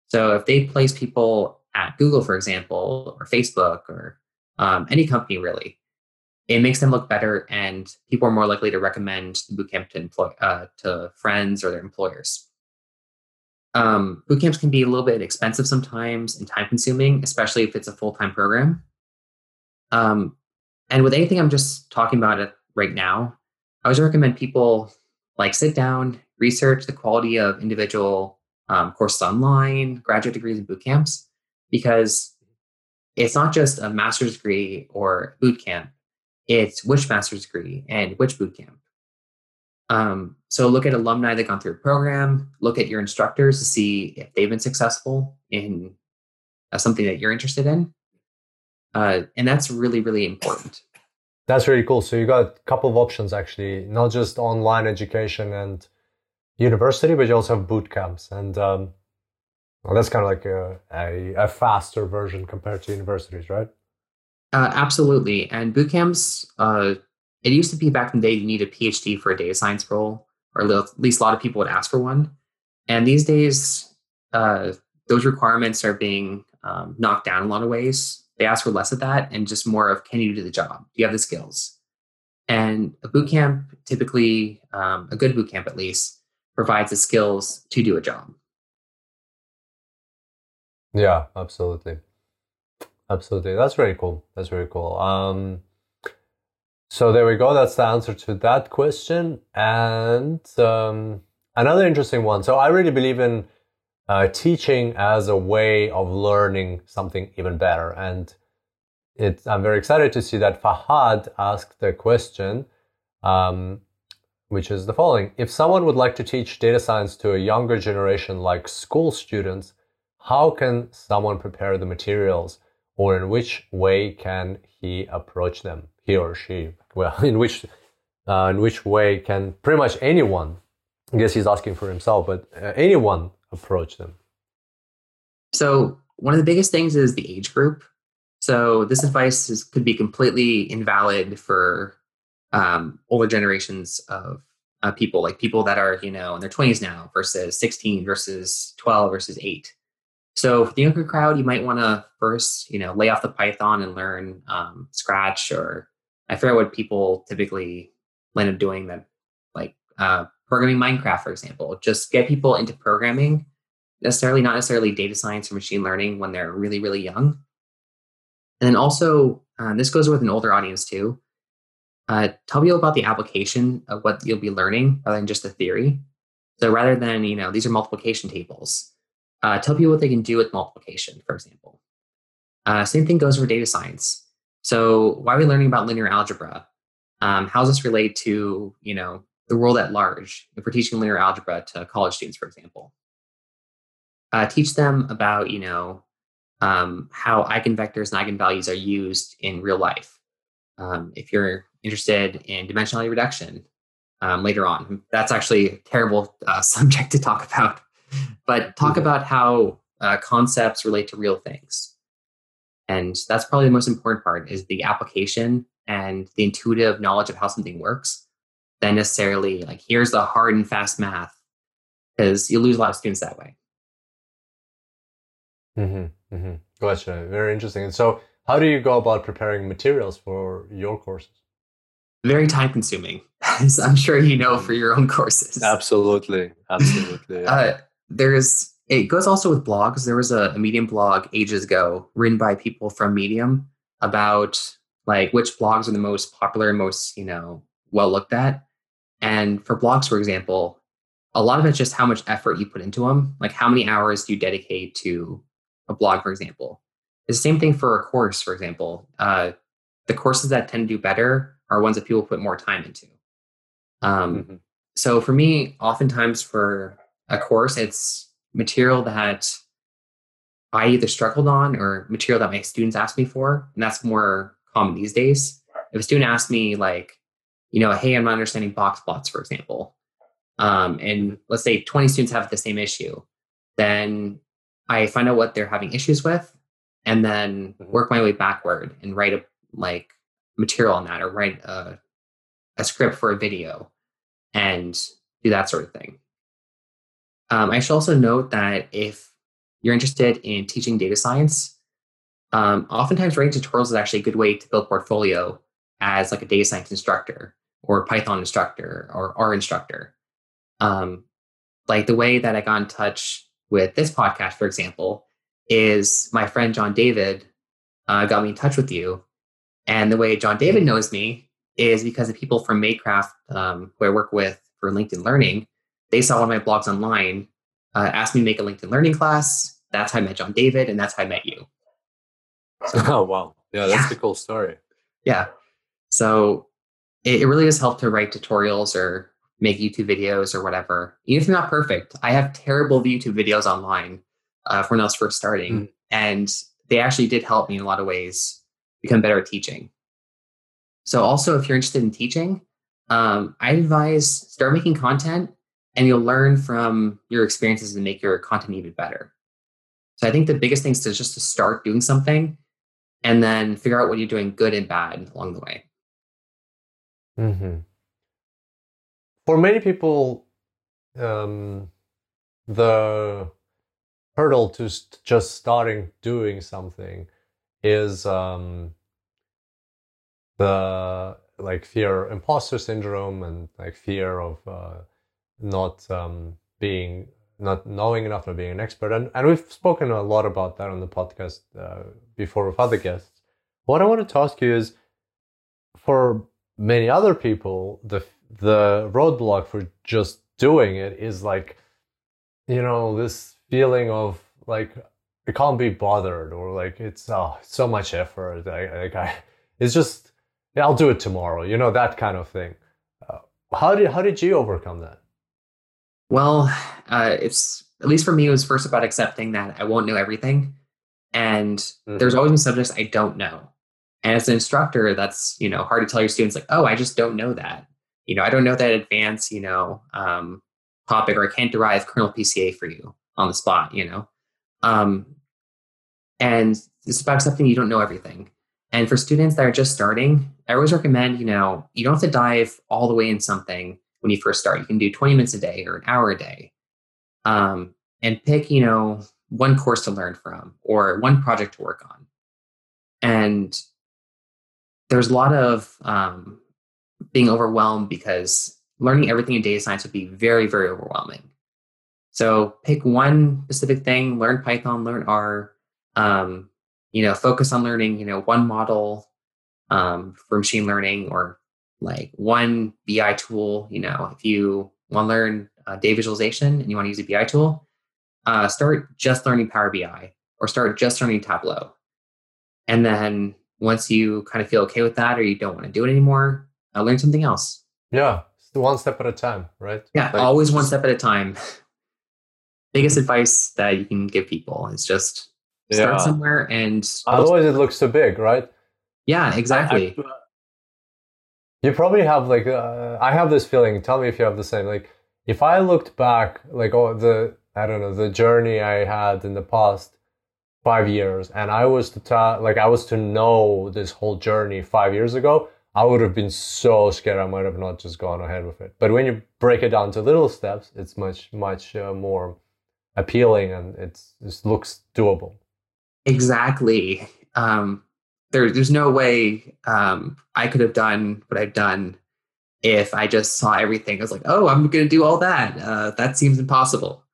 So if they place people at Google, for example, or Facebook, or um, any company really, it makes them look better, and people are more likely to recommend the bootcamp to employ uh, to friends or their employers. Um, boot camps can be a little bit expensive sometimes and time consuming, especially if it's a full time program. Um, and with anything I'm just talking about it right now, I always recommend people like sit down, research the quality of individual um, courses online, graduate degrees, and boot camps, because it's not just a master's degree or boot camp; it's which master's degree and which boot camp. Um, so look at alumni that gone through a program. Look at your instructors to see if they've been successful in uh, something that you're interested in, uh, and that's really really important. That's really cool. So you got a couple of options actually, not just online education and university, but you also have boot camps, and um, well, that's kind of like a, a, a, faster version compared to universities, right? Uh, absolutely. And boot camps, uh, it used to be back in the day you need a PhD for a data science role, or at least a lot of people would ask for one. And these days, uh, those requirements are being um, knocked down in a lot of ways. They ask for less of that and just more of can you do the job? Do you have the skills? And a boot camp, typically um, a good boot camp at least, provides the skills to do a job. Yeah, absolutely. Absolutely. That's very cool. That's very cool. Um, so there we go. That's the answer to that question. And um, another interesting one. So I really believe in uh, teaching as a way of learning something even better. And I'm very excited to see that Fahad asked the question, um, which is the following. If someone would like to teach data science to a younger generation like school students, how can someone prepare the materials or in which way can he approach them, he or she? Well, in which, uh, in which way can pretty much anyone, I guess he's asking for himself, but uh, anyone approach them? So, one of the biggest things is the age group. So, this advice is, could be completely invalid for um, older generations of uh, people, like people that are, you know, in their 20s now versus 16 versus 12 versus 8. So, for the younger crowd, you might want to first, you know, lay off the Python and learn um, Scratch or I forget what people typically end up doing that, like uh, programming Minecraft, for example. Just get people into programming, necessarily not necessarily data science or machine learning when they're really, really young, And then also, uh, this goes with an older audience too. Uh, tell people about the application of what you'll be learning rather than just the theory. So rather than, you know, these are multiplication tables, uh, tell people what they can do with multiplication, for example. Uh, same thing goes for data science. So why are we learning about linear algebra? Um, how does this relate to, you know, the world at large if we're teaching linear algebra to college students, for example? Uh, teach them about, you know, um, how eigenvectors and eigenvalues are used in real life. Um, if you're interested in dimensionality reduction um, later on, that's actually a terrible uh, subject to talk about. But talk mm-hmm. about how uh, concepts relate to real things, and that's probably the most important part: is the application and the intuitive knowledge of how something works. Than necessarily like here's the hard and fast math, because you lose a lot of students that way. Mm-hmm, mm-hmm. Gotcha. Very interesting. And so, how do you go about preparing materials for your courses? Very time consuming, as I'm sure you know for your own courses. Absolutely. Absolutely. Yeah. Uh, there's, it goes also with blogs. There was a, a Medium blog ages ago written by people from Medium about like which blogs are the most popular and most, you know, well looked at. And for blogs, for example, a lot of it's just how much effort you put into them. Like how many hours do you dedicate to a blog, for example. It's the same thing for a course, for example. Uh, the courses that tend to do better are ones that people put more time into. Um, mm-hmm. So for me, oftentimes for a course, it's material that I either struggled on or material that my students ask me for. And that's more common these days. If a student asks me, like, you know, hey, I'm not understanding box plots, for example, um, and let's say 20 students have the same issue, then I find out what they're having issues with and then mm-hmm. work my way backward and write a like material on that or write a, a script for a video and do that sort of thing. Um, I should also note that if you're interested in teaching data science, um, oftentimes writing tutorials is actually a good way to build portfolio as like a data science instructor or Python instructor or R instructor. Um, like the way that I got in touch with this podcast, for example, is my friend John David uh, got me in touch with you. And the way John David knows me is because the people from Madecraft, um, who I work with for LinkedIn Learning, they saw one of my blogs online, uh, asked me to make a LinkedIn Learning class. That's how I met John David, and that's how I met you. So, oh, wow. Yeah, that's yeah. a cool story. Yeah. So it, it really has helped to write tutorials or make YouTube videos or whatever. Even if they're not perfect, I have terrible YouTube videos online uh, when I was first starting, mm. and they actually did help me in a lot of ways become better at teaching. So, also, if you're interested in teaching, um, I advise start making content, and you'll learn from your experiences and make your content even better. So, I think the biggest thing is to just to start doing something, and then figure out what you're doing good and bad along the way. Mm-hmm for many people, um, the hurdle to st- just starting doing something is um, the like fear, imposter syndrome, and like fear of uh, not um, being not knowing enough or being an expert. And and we've spoken a lot about that on the podcast uh, before with other guests. What I wanted to ask you is, for many other people, the the roadblock for just doing it is like you know this feeling of like I can't be bothered or like it's oh so much effort. I, like I it's just yeah, I'll do it tomorrow you know that kind of thing. Uh, how did how did you overcome that? Well uh, it's at least for me it was first about accepting that I won't know everything. And mm-hmm. there's always been subjects I don't know and as an instructor that's you know hard to tell your students like oh I just don't know that you know, I don't know that advanced, you know, um, topic, or I can't derive kernel PCA for you on the spot, you know. Um, and it's about accepting you don't know everything. And for students that are just starting, I always recommend, you know, you don't have to dive all the way in something when you first start. You can do 20 minutes a day or an hour a day. Um, and pick, you know, one course to learn from or one project to work on. And there's a lot of um, being overwhelmed because learning everything in data science would be very, very overwhelming. So pick one specific thing, learn Python, learn R, um, you know, focus on learning, you know, one model um, for machine learning or like one BI tool. You know, if you want to learn uh, data visualization and you want to use a BI tool, uh, start just learning Power BI or start just learning Tableau. And then once you kind of feel okay with that or you don't want to do it anymore, uh, learn something else. Yeah, one step at a time, right? Yeah, like, always one step at a time. Biggest advice that you can give people is just start yeah. somewhere and otherwise it looks too big, right? Yeah, exactly. I, I, you probably have like uh, I have this feeling. Tell me if you have the same. Like if I looked back, like oh the I don't know the journey I had in the past five years, and I was to ta- like I was to know this whole journey five years ago. I would have been so scared. I might have not just gone ahead with it. But when you break it down to little steps, it's much much uh, more appealing, and it looks doable. Exactly. Um, there, there's no way um, I could have done what I've done if I just saw everything. I was like, oh, I'm going to do all that. Uh, that seems impossible.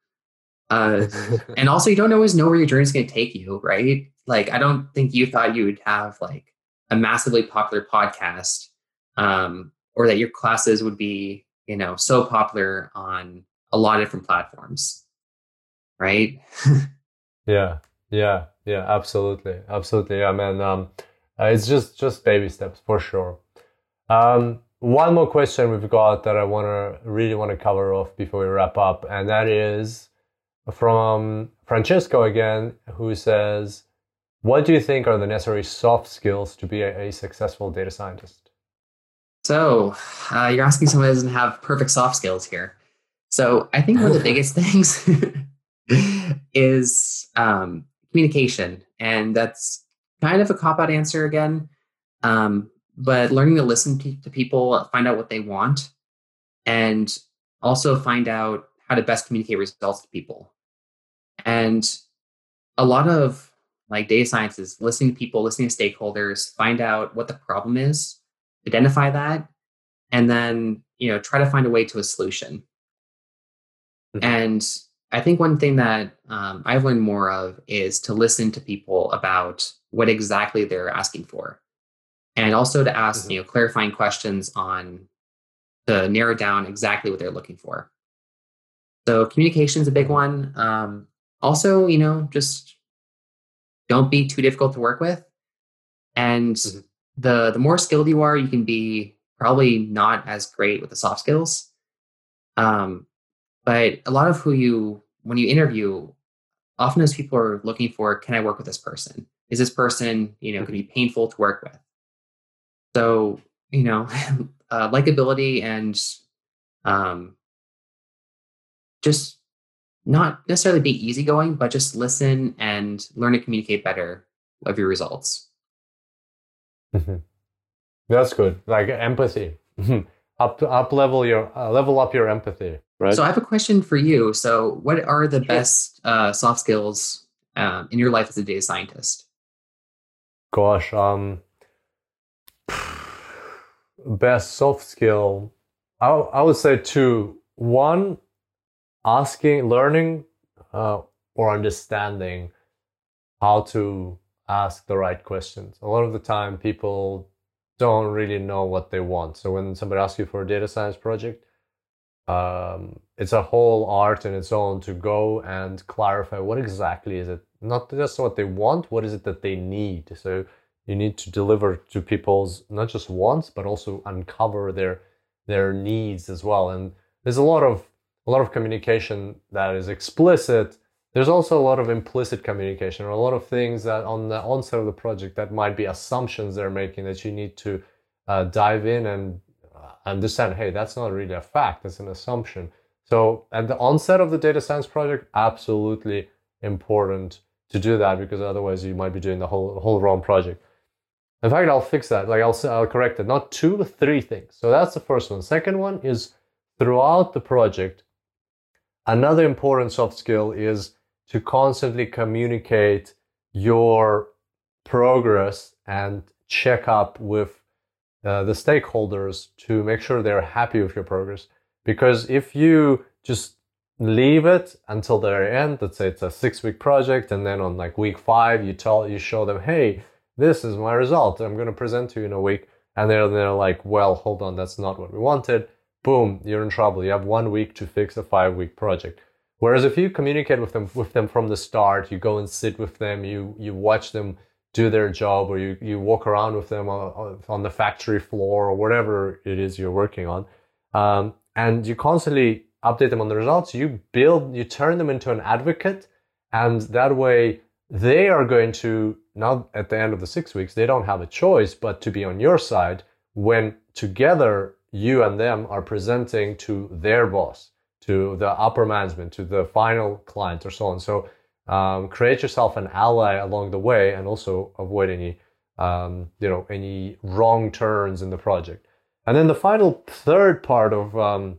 Uh, and also, you don't always know where your journey is going to take you, right? Like, I don't think you thought you would have like a massively popular podcast, um, or that your classes would be, you know, so popular on a lot of different platforms, right? yeah, yeah, yeah, absolutely, absolutely. Yeah, man. Um, uh, it's just just baby steps for sure. Um, one more question we've got that I want to really want to cover off before we wrap up, and that is from Francesco again, who says, "What do you think are the necessary soft skills to be a, a successful data scientist?" So uh, you're asking someone who doesn't have perfect soft skills here. So I think one of the biggest things is um, communication, and that's kind of a cop out answer again. Um, but learning to listen to, to people, find out what they want, and also find out how to best communicate results to people. And a lot of like data science is listening to people, listening to stakeholders, find out what the problem is, identify that, and then you know try to find a way to a solution. Mm-hmm. And I think one thing that um, I've learned more of is to listen to people about what exactly they're asking for, and also to ask mm-hmm. you know clarifying questions on to narrow down exactly what they're looking for. So communication is a big one. Um, also, you know, just don't be too difficult to work with, and mm-hmm. the the more skilled you are, you can be probably not as great with the soft skills. Um, but a lot of who you, when you interview, often as people are looking for, can I work with this person? Is this person, you know, going to be painful to work with? So, you know, uh, likability and um, just not necessarily be easygoing, but just listen and learn to communicate better of your results. Mm-hmm. That's good. Like empathy. up up level your uh, level up your empathy right so i have a question for you so what are the best uh, soft skills um, in your life as a data scientist gosh um best soft skill i, I would say two one asking learning uh, or understanding how to ask the right questions a lot of the time people don't really know what they want. So when somebody asks you for a data science project, um, it's a whole art in its own to go and clarify what exactly is it, not just what they want, what is it that they need. So you need to deliver to people's not just wants, but also uncover their their needs as well. And there's a lot of a lot of communication that is explicit. There's also a lot of implicit communication or a lot of things that on the onset of the project that might be assumptions they're making that you need to uh, dive in and uh, understand hey that's not really a fact that's an assumption. So at the onset of the data science project absolutely important to do that because otherwise you might be doing the whole whole wrong project. In fact i'll fix that. Like i'll, I'll correct it. Not two three things. So that's the first one. Second one is throughout the project another important soft skill is to constantly communicate your progress and check up with uh, the stakeholders to make sure they're happy with your progress. Because if you just leave it until the end. Let's say it's a six week project, and then on like week five, you tell you show them, hey, this is my result. I'm going to present to you in a week, and they're they're like, well, hold on, that's not what we wanted. Boom, you're in trouble. You have one week to fix a five week project. Whereas if you communicate with them with them from the start, you go and sit with them, you you watch them do their job, or you you walk around with them on, on the factory floor or whatever it is you're working on, um, and you constantly update them on the results. You build, you turn them into an advocate, and that way they are going to now at the end of the six weeks they don't have a choice but to be on your side when together you and them are presenting to their boss to the upper management, to the final client, or so on. So um, create yourself an ally along the way, and also avoid any um, you know any wrong turns in the project. And then the final third part of um,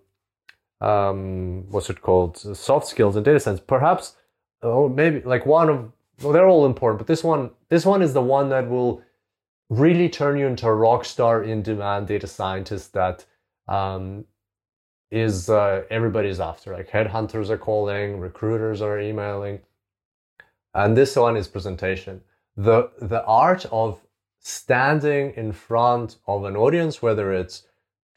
um what's it called, soft skills and data science, perhaps, or maybe like one of well, they're all important, but this one this one is the one that will really turn you into a rock star in demand data scientist that um, is uh, everybody's after. Like headhunters are calling, recruiters are emailing, and this one is presentation. the The art of standing in front of an audience, whether it's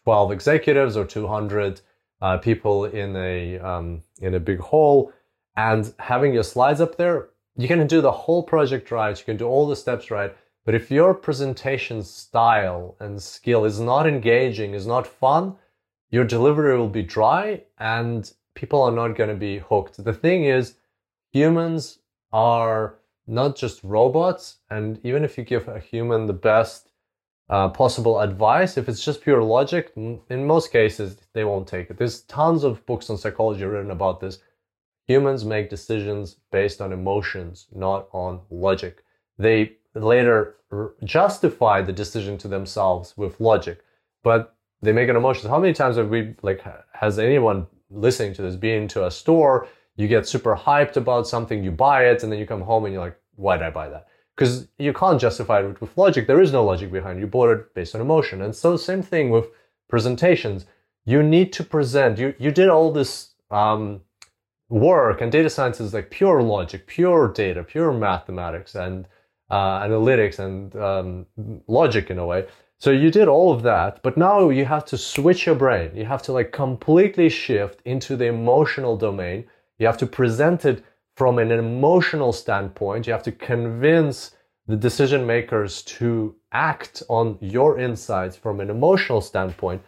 twelve executives or two hundred uh, people in a um, in a big hall, and having your slides up there, you can do the whole project right. You can do all the steps right. But if your presentation style and skill is not engaging, is not fun, your delivery will be dry and people are not going to be hooked. The thing is, humans are not just robots, and even if you give a human the best uh, possible advice, if it's just pure logic, in most cases, they won't take it. There's tons of books on psychology written about this. Humans make decisions based on emotions, not on logic. They later justify the decision to themselves with logic, but they make an emotion. How many times have we like has anyone listening to this been to a store? You get super hyped about something, you buy it, and then you come home and you're like, why did I buy that? Because you can't justify it with logic. There is no logic behind it. You bought it based on emotion. And so same thing with presentations. You need to present. You you did all this um, work, and data science is like pure logic, pure data, pure mathematics, and uh, analytics and um, logic in a way. So you did all of that, but now you have to switch your brain. You have to like completely shift into the emotional domain. You have to present it from an emotional standpoint. You have to convince the decision makers to act on your insights from an emotional standpoint.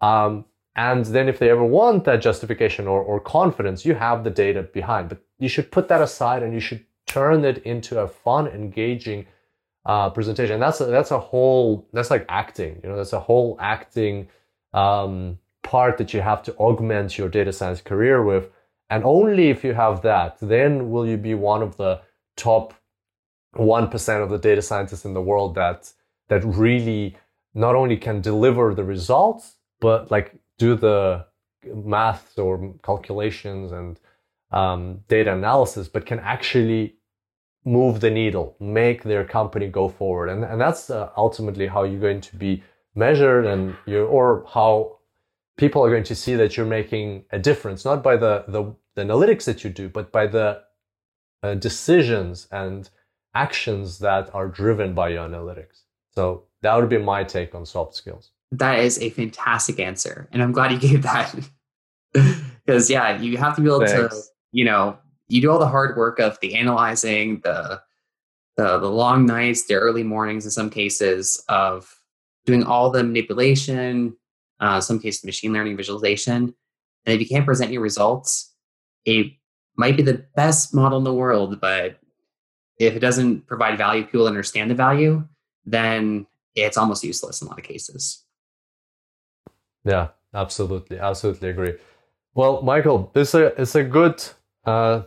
Um, and then if they ever want that justification or, or confidence, you have the data behind. But you should put that aside and you should turn it into a fun, engaging uh, presentation. that's a, that's a whole that's like acting. You know, that's a whole acting um, part that you have to augment your data science career with. And only if you have that, then will you be one of the top one percent of the data scientists in the world that that really not only can deliver the results, but like do the maths or calculations and um, data analysis, but can actually move the needle, make their company go forward. And, and that's uh, ultimately how you're going to be measured and you or how people are going to see that you're making a difference, not by the, the, the analytics that you do, but by the uh, decisions and actions that are driven by your analytics. So that would be my take on soft skills. That is a fantastic answer. And I'm glad you gave that. Because, yeah, you have to be able Thanks. to, you know, you do all the hard work of the analyzing, the the, the long nights, the early mornings in some cases of doing all the manipulation, uh, some cases machine learning visualization. And if you can't present your results, it might be the best model in the world, but if it doesn't provide value, people understand the value, then it's almost useless in a lot of cases. Yeah, absolutely, absolutely agree. Well, Michael, this is a, it's a good uh,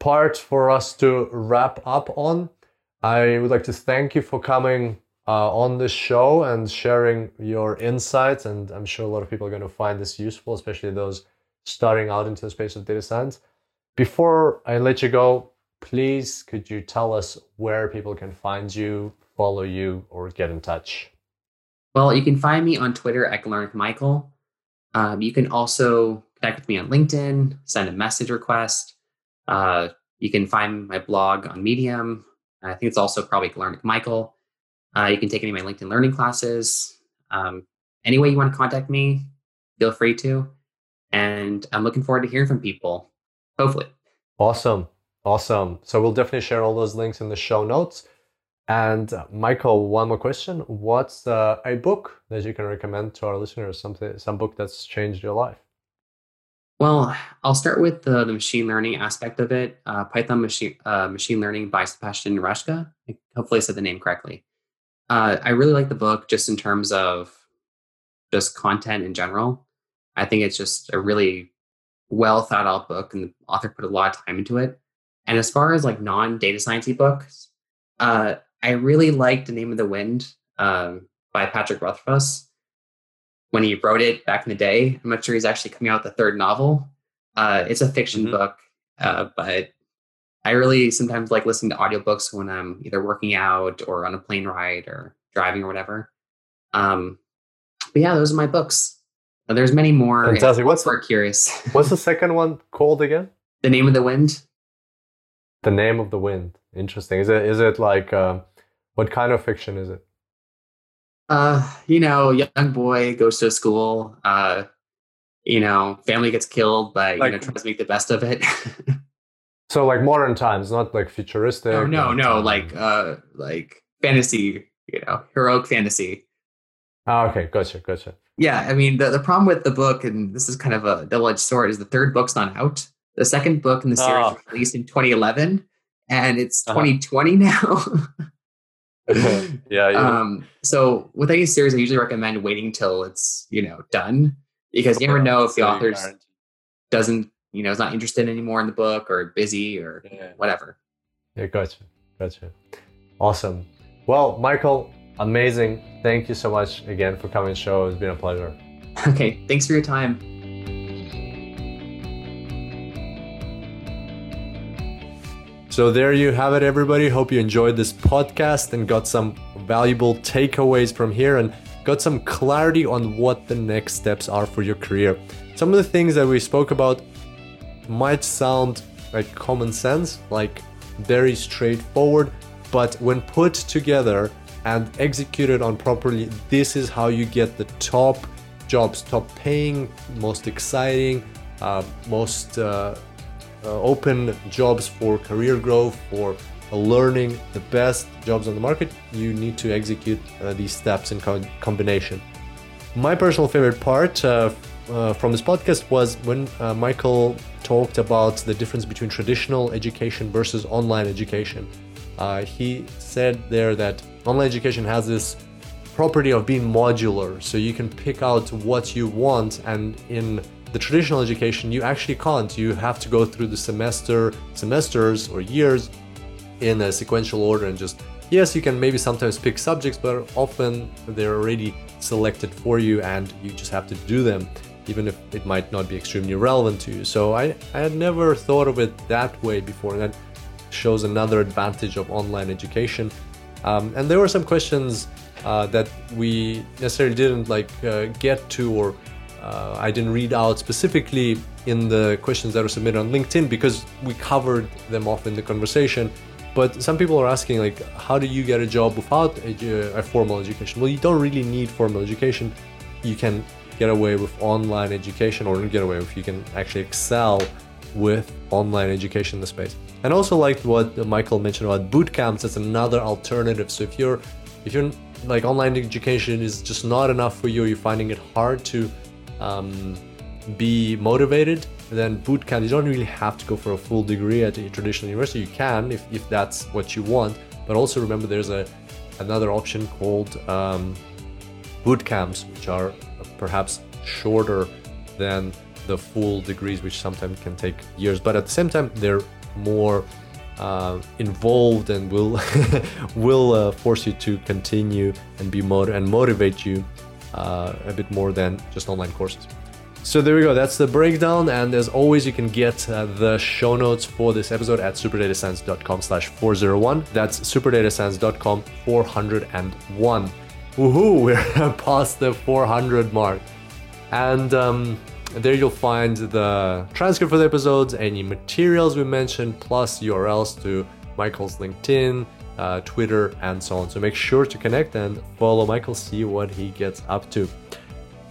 part for us to wrap up on. I would like to thank you for coming uh, on this show and sharing your insights. And I'm sure a lot of people are going to find this useful, especially those starting out into the space of data science. Before I let you go, please could you tell us where people can find you, follow you, or get in touch? Well, you can find me on Twitter at Galarnyk Michael. Um, you can also connect with me on LinkedIn, send a message request. Uh, you can find my blog on Medium. I think it's also probably Galarnyk Michael. Uh, you can take any of my LinkedIn learning classes. Um, any way you want to contact me, feel free to. And I'm looking forward to hearing from people, hopefully. Awesome. Awesome. So we'll definitely share all those links in the show notes. And uh, Michael, one more question. What's uh, a book that you can recommend to our listeners? Something, some book that's changed your life? Well, I'll start with the, the machine learning aspect of it. Uh, Python machine uh, machine learning by Sebastian Raschka. Hopefully, I said the name correctly. Uh, I really like the book just in terms of just content in general. I think it's just a really well thought out book, and the author put a lot of time into it. And as far as like non data sciencey books, uh, I really liked The Name of the Wind um, by Patrick Rothfuss. When he wrote it back in the day, I'm not sure he's actually coming out with the third novel. Uh, it's a fiction mm-hmm. book, uh, but I really sometimes like listening to audiobooks when I'm either working out or on a plane ride or driving or whatever. Um, but yeah, those are my books. And there's many more. Fantastic. What's for curious? what's the second one called again? The Name of the Wind. The Name of the Wind. Interesting. Is it is it like uh, what kind of fiction is it? Uh, you know, young boy goes to school. Uh, you know, family gets killed, but like, you know, tries to make the best of it. so, like modern times, not like futuristic. No, no, no, um, like uh, like fantasy. You know, heroic fantasy. Oh, okay, gotcha, gotcha. Yeah, I mean, the, the problem with the book, and this is kind of a double edged sword, is the third book's not out. The second book in the series oh. released in 2011, and it's uh-huh. 2020 now. yeah, yeah. Um, so with any series, I usually recommend waiting till it's you know done because you never know if the author doesn't you know is not interested anymore in the book or busy or yeah. whatever. Yeah, gotcha, gotcha. Awesome. Well, Michael, amazing. Thank you so much again for coming to the show. It's been a pleasure. Okay, thanks for your time. So there you have it, everybody. Hope you enjoyed this podcast and got some valuable takeaways from here and got some clarity on what the next steps are for your career. Some of the things that we spoke about might sound like common sense, like very straightforward, but when put together and executed on properly, this is how you get the top jobs, top paying, most exciting, uh, most uh, uh, open jobs for career growth, for learning the best jobs on the market, you need to execute uh, these steps in co- combination. My personal favorite part uh, uh, from this podcast was when uh, Michael talked about the difference between traditional education versus online education. Uh, he said there that online education has this property of being modular, so you can pick out what you want, and in the traditional education you actually can't. You have to go through the semester semesters or years in a sequential order and just yes you can maybe sometimes pick subjects but often they're already selected for you and you just have to do them even if it might not be extremely relevant to you. So i, I had never thought of it that way before and that shows another advantage of online education. Um, and there were some questions uh, that we necessarily didn't like uh, get to or uh, I didn't read out specifically in the questions that were submitted on LinkedIn because we covered them off in the conversation. But some people are asking, like, how do you get a job without a, a formal education? Well, you don't really need formal education. You can get away with online education, or get away with, you can actually excel with online education in the space. And also like what Michael mentioned about boot camps, that's another alternative. So if you're if you're like online education is just not enough for you, you're finding it hard to um, be motivated, then boot camp. you don't really have to go for a full degree at a traditional university. You can if, if that's what you want, but also remember there's a another option called um, boot camps, which are perhaps shorter than the full degrees, which sometimes can take years, but at the same time they're more uh, involved and will will uh, force you to continue and be motiv- and motivate you uh, a bit more than just online courses. So there we go, that's the breakdown. And as always, you can get uh, the show notes for this episode at superdatascience.com slash 401. That's superdatascience.com 401. Woohoo, we're past the 400 mark. And um, there you'll find the transcript for the episodes, any materials we mentioned, plus URLs to Michael's LinkedIn, uh, Twitter, and so on. So make sure to connect and follow Michael, see what he gets up to.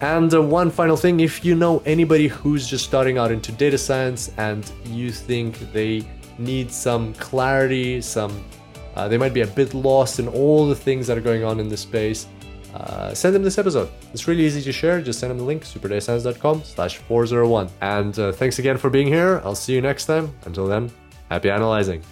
And uh, one final thing if you know anybody who's just starting out into data science and you think they need some clarity, some uh, they might be a bit lost in all the things that are going on in this space, uh, send them this episode. It's really easy to share. Just send them the link, superdatascience.com slash 401. And uh, thanks again for being here. I'll see you next time. Until then, happy analyzing.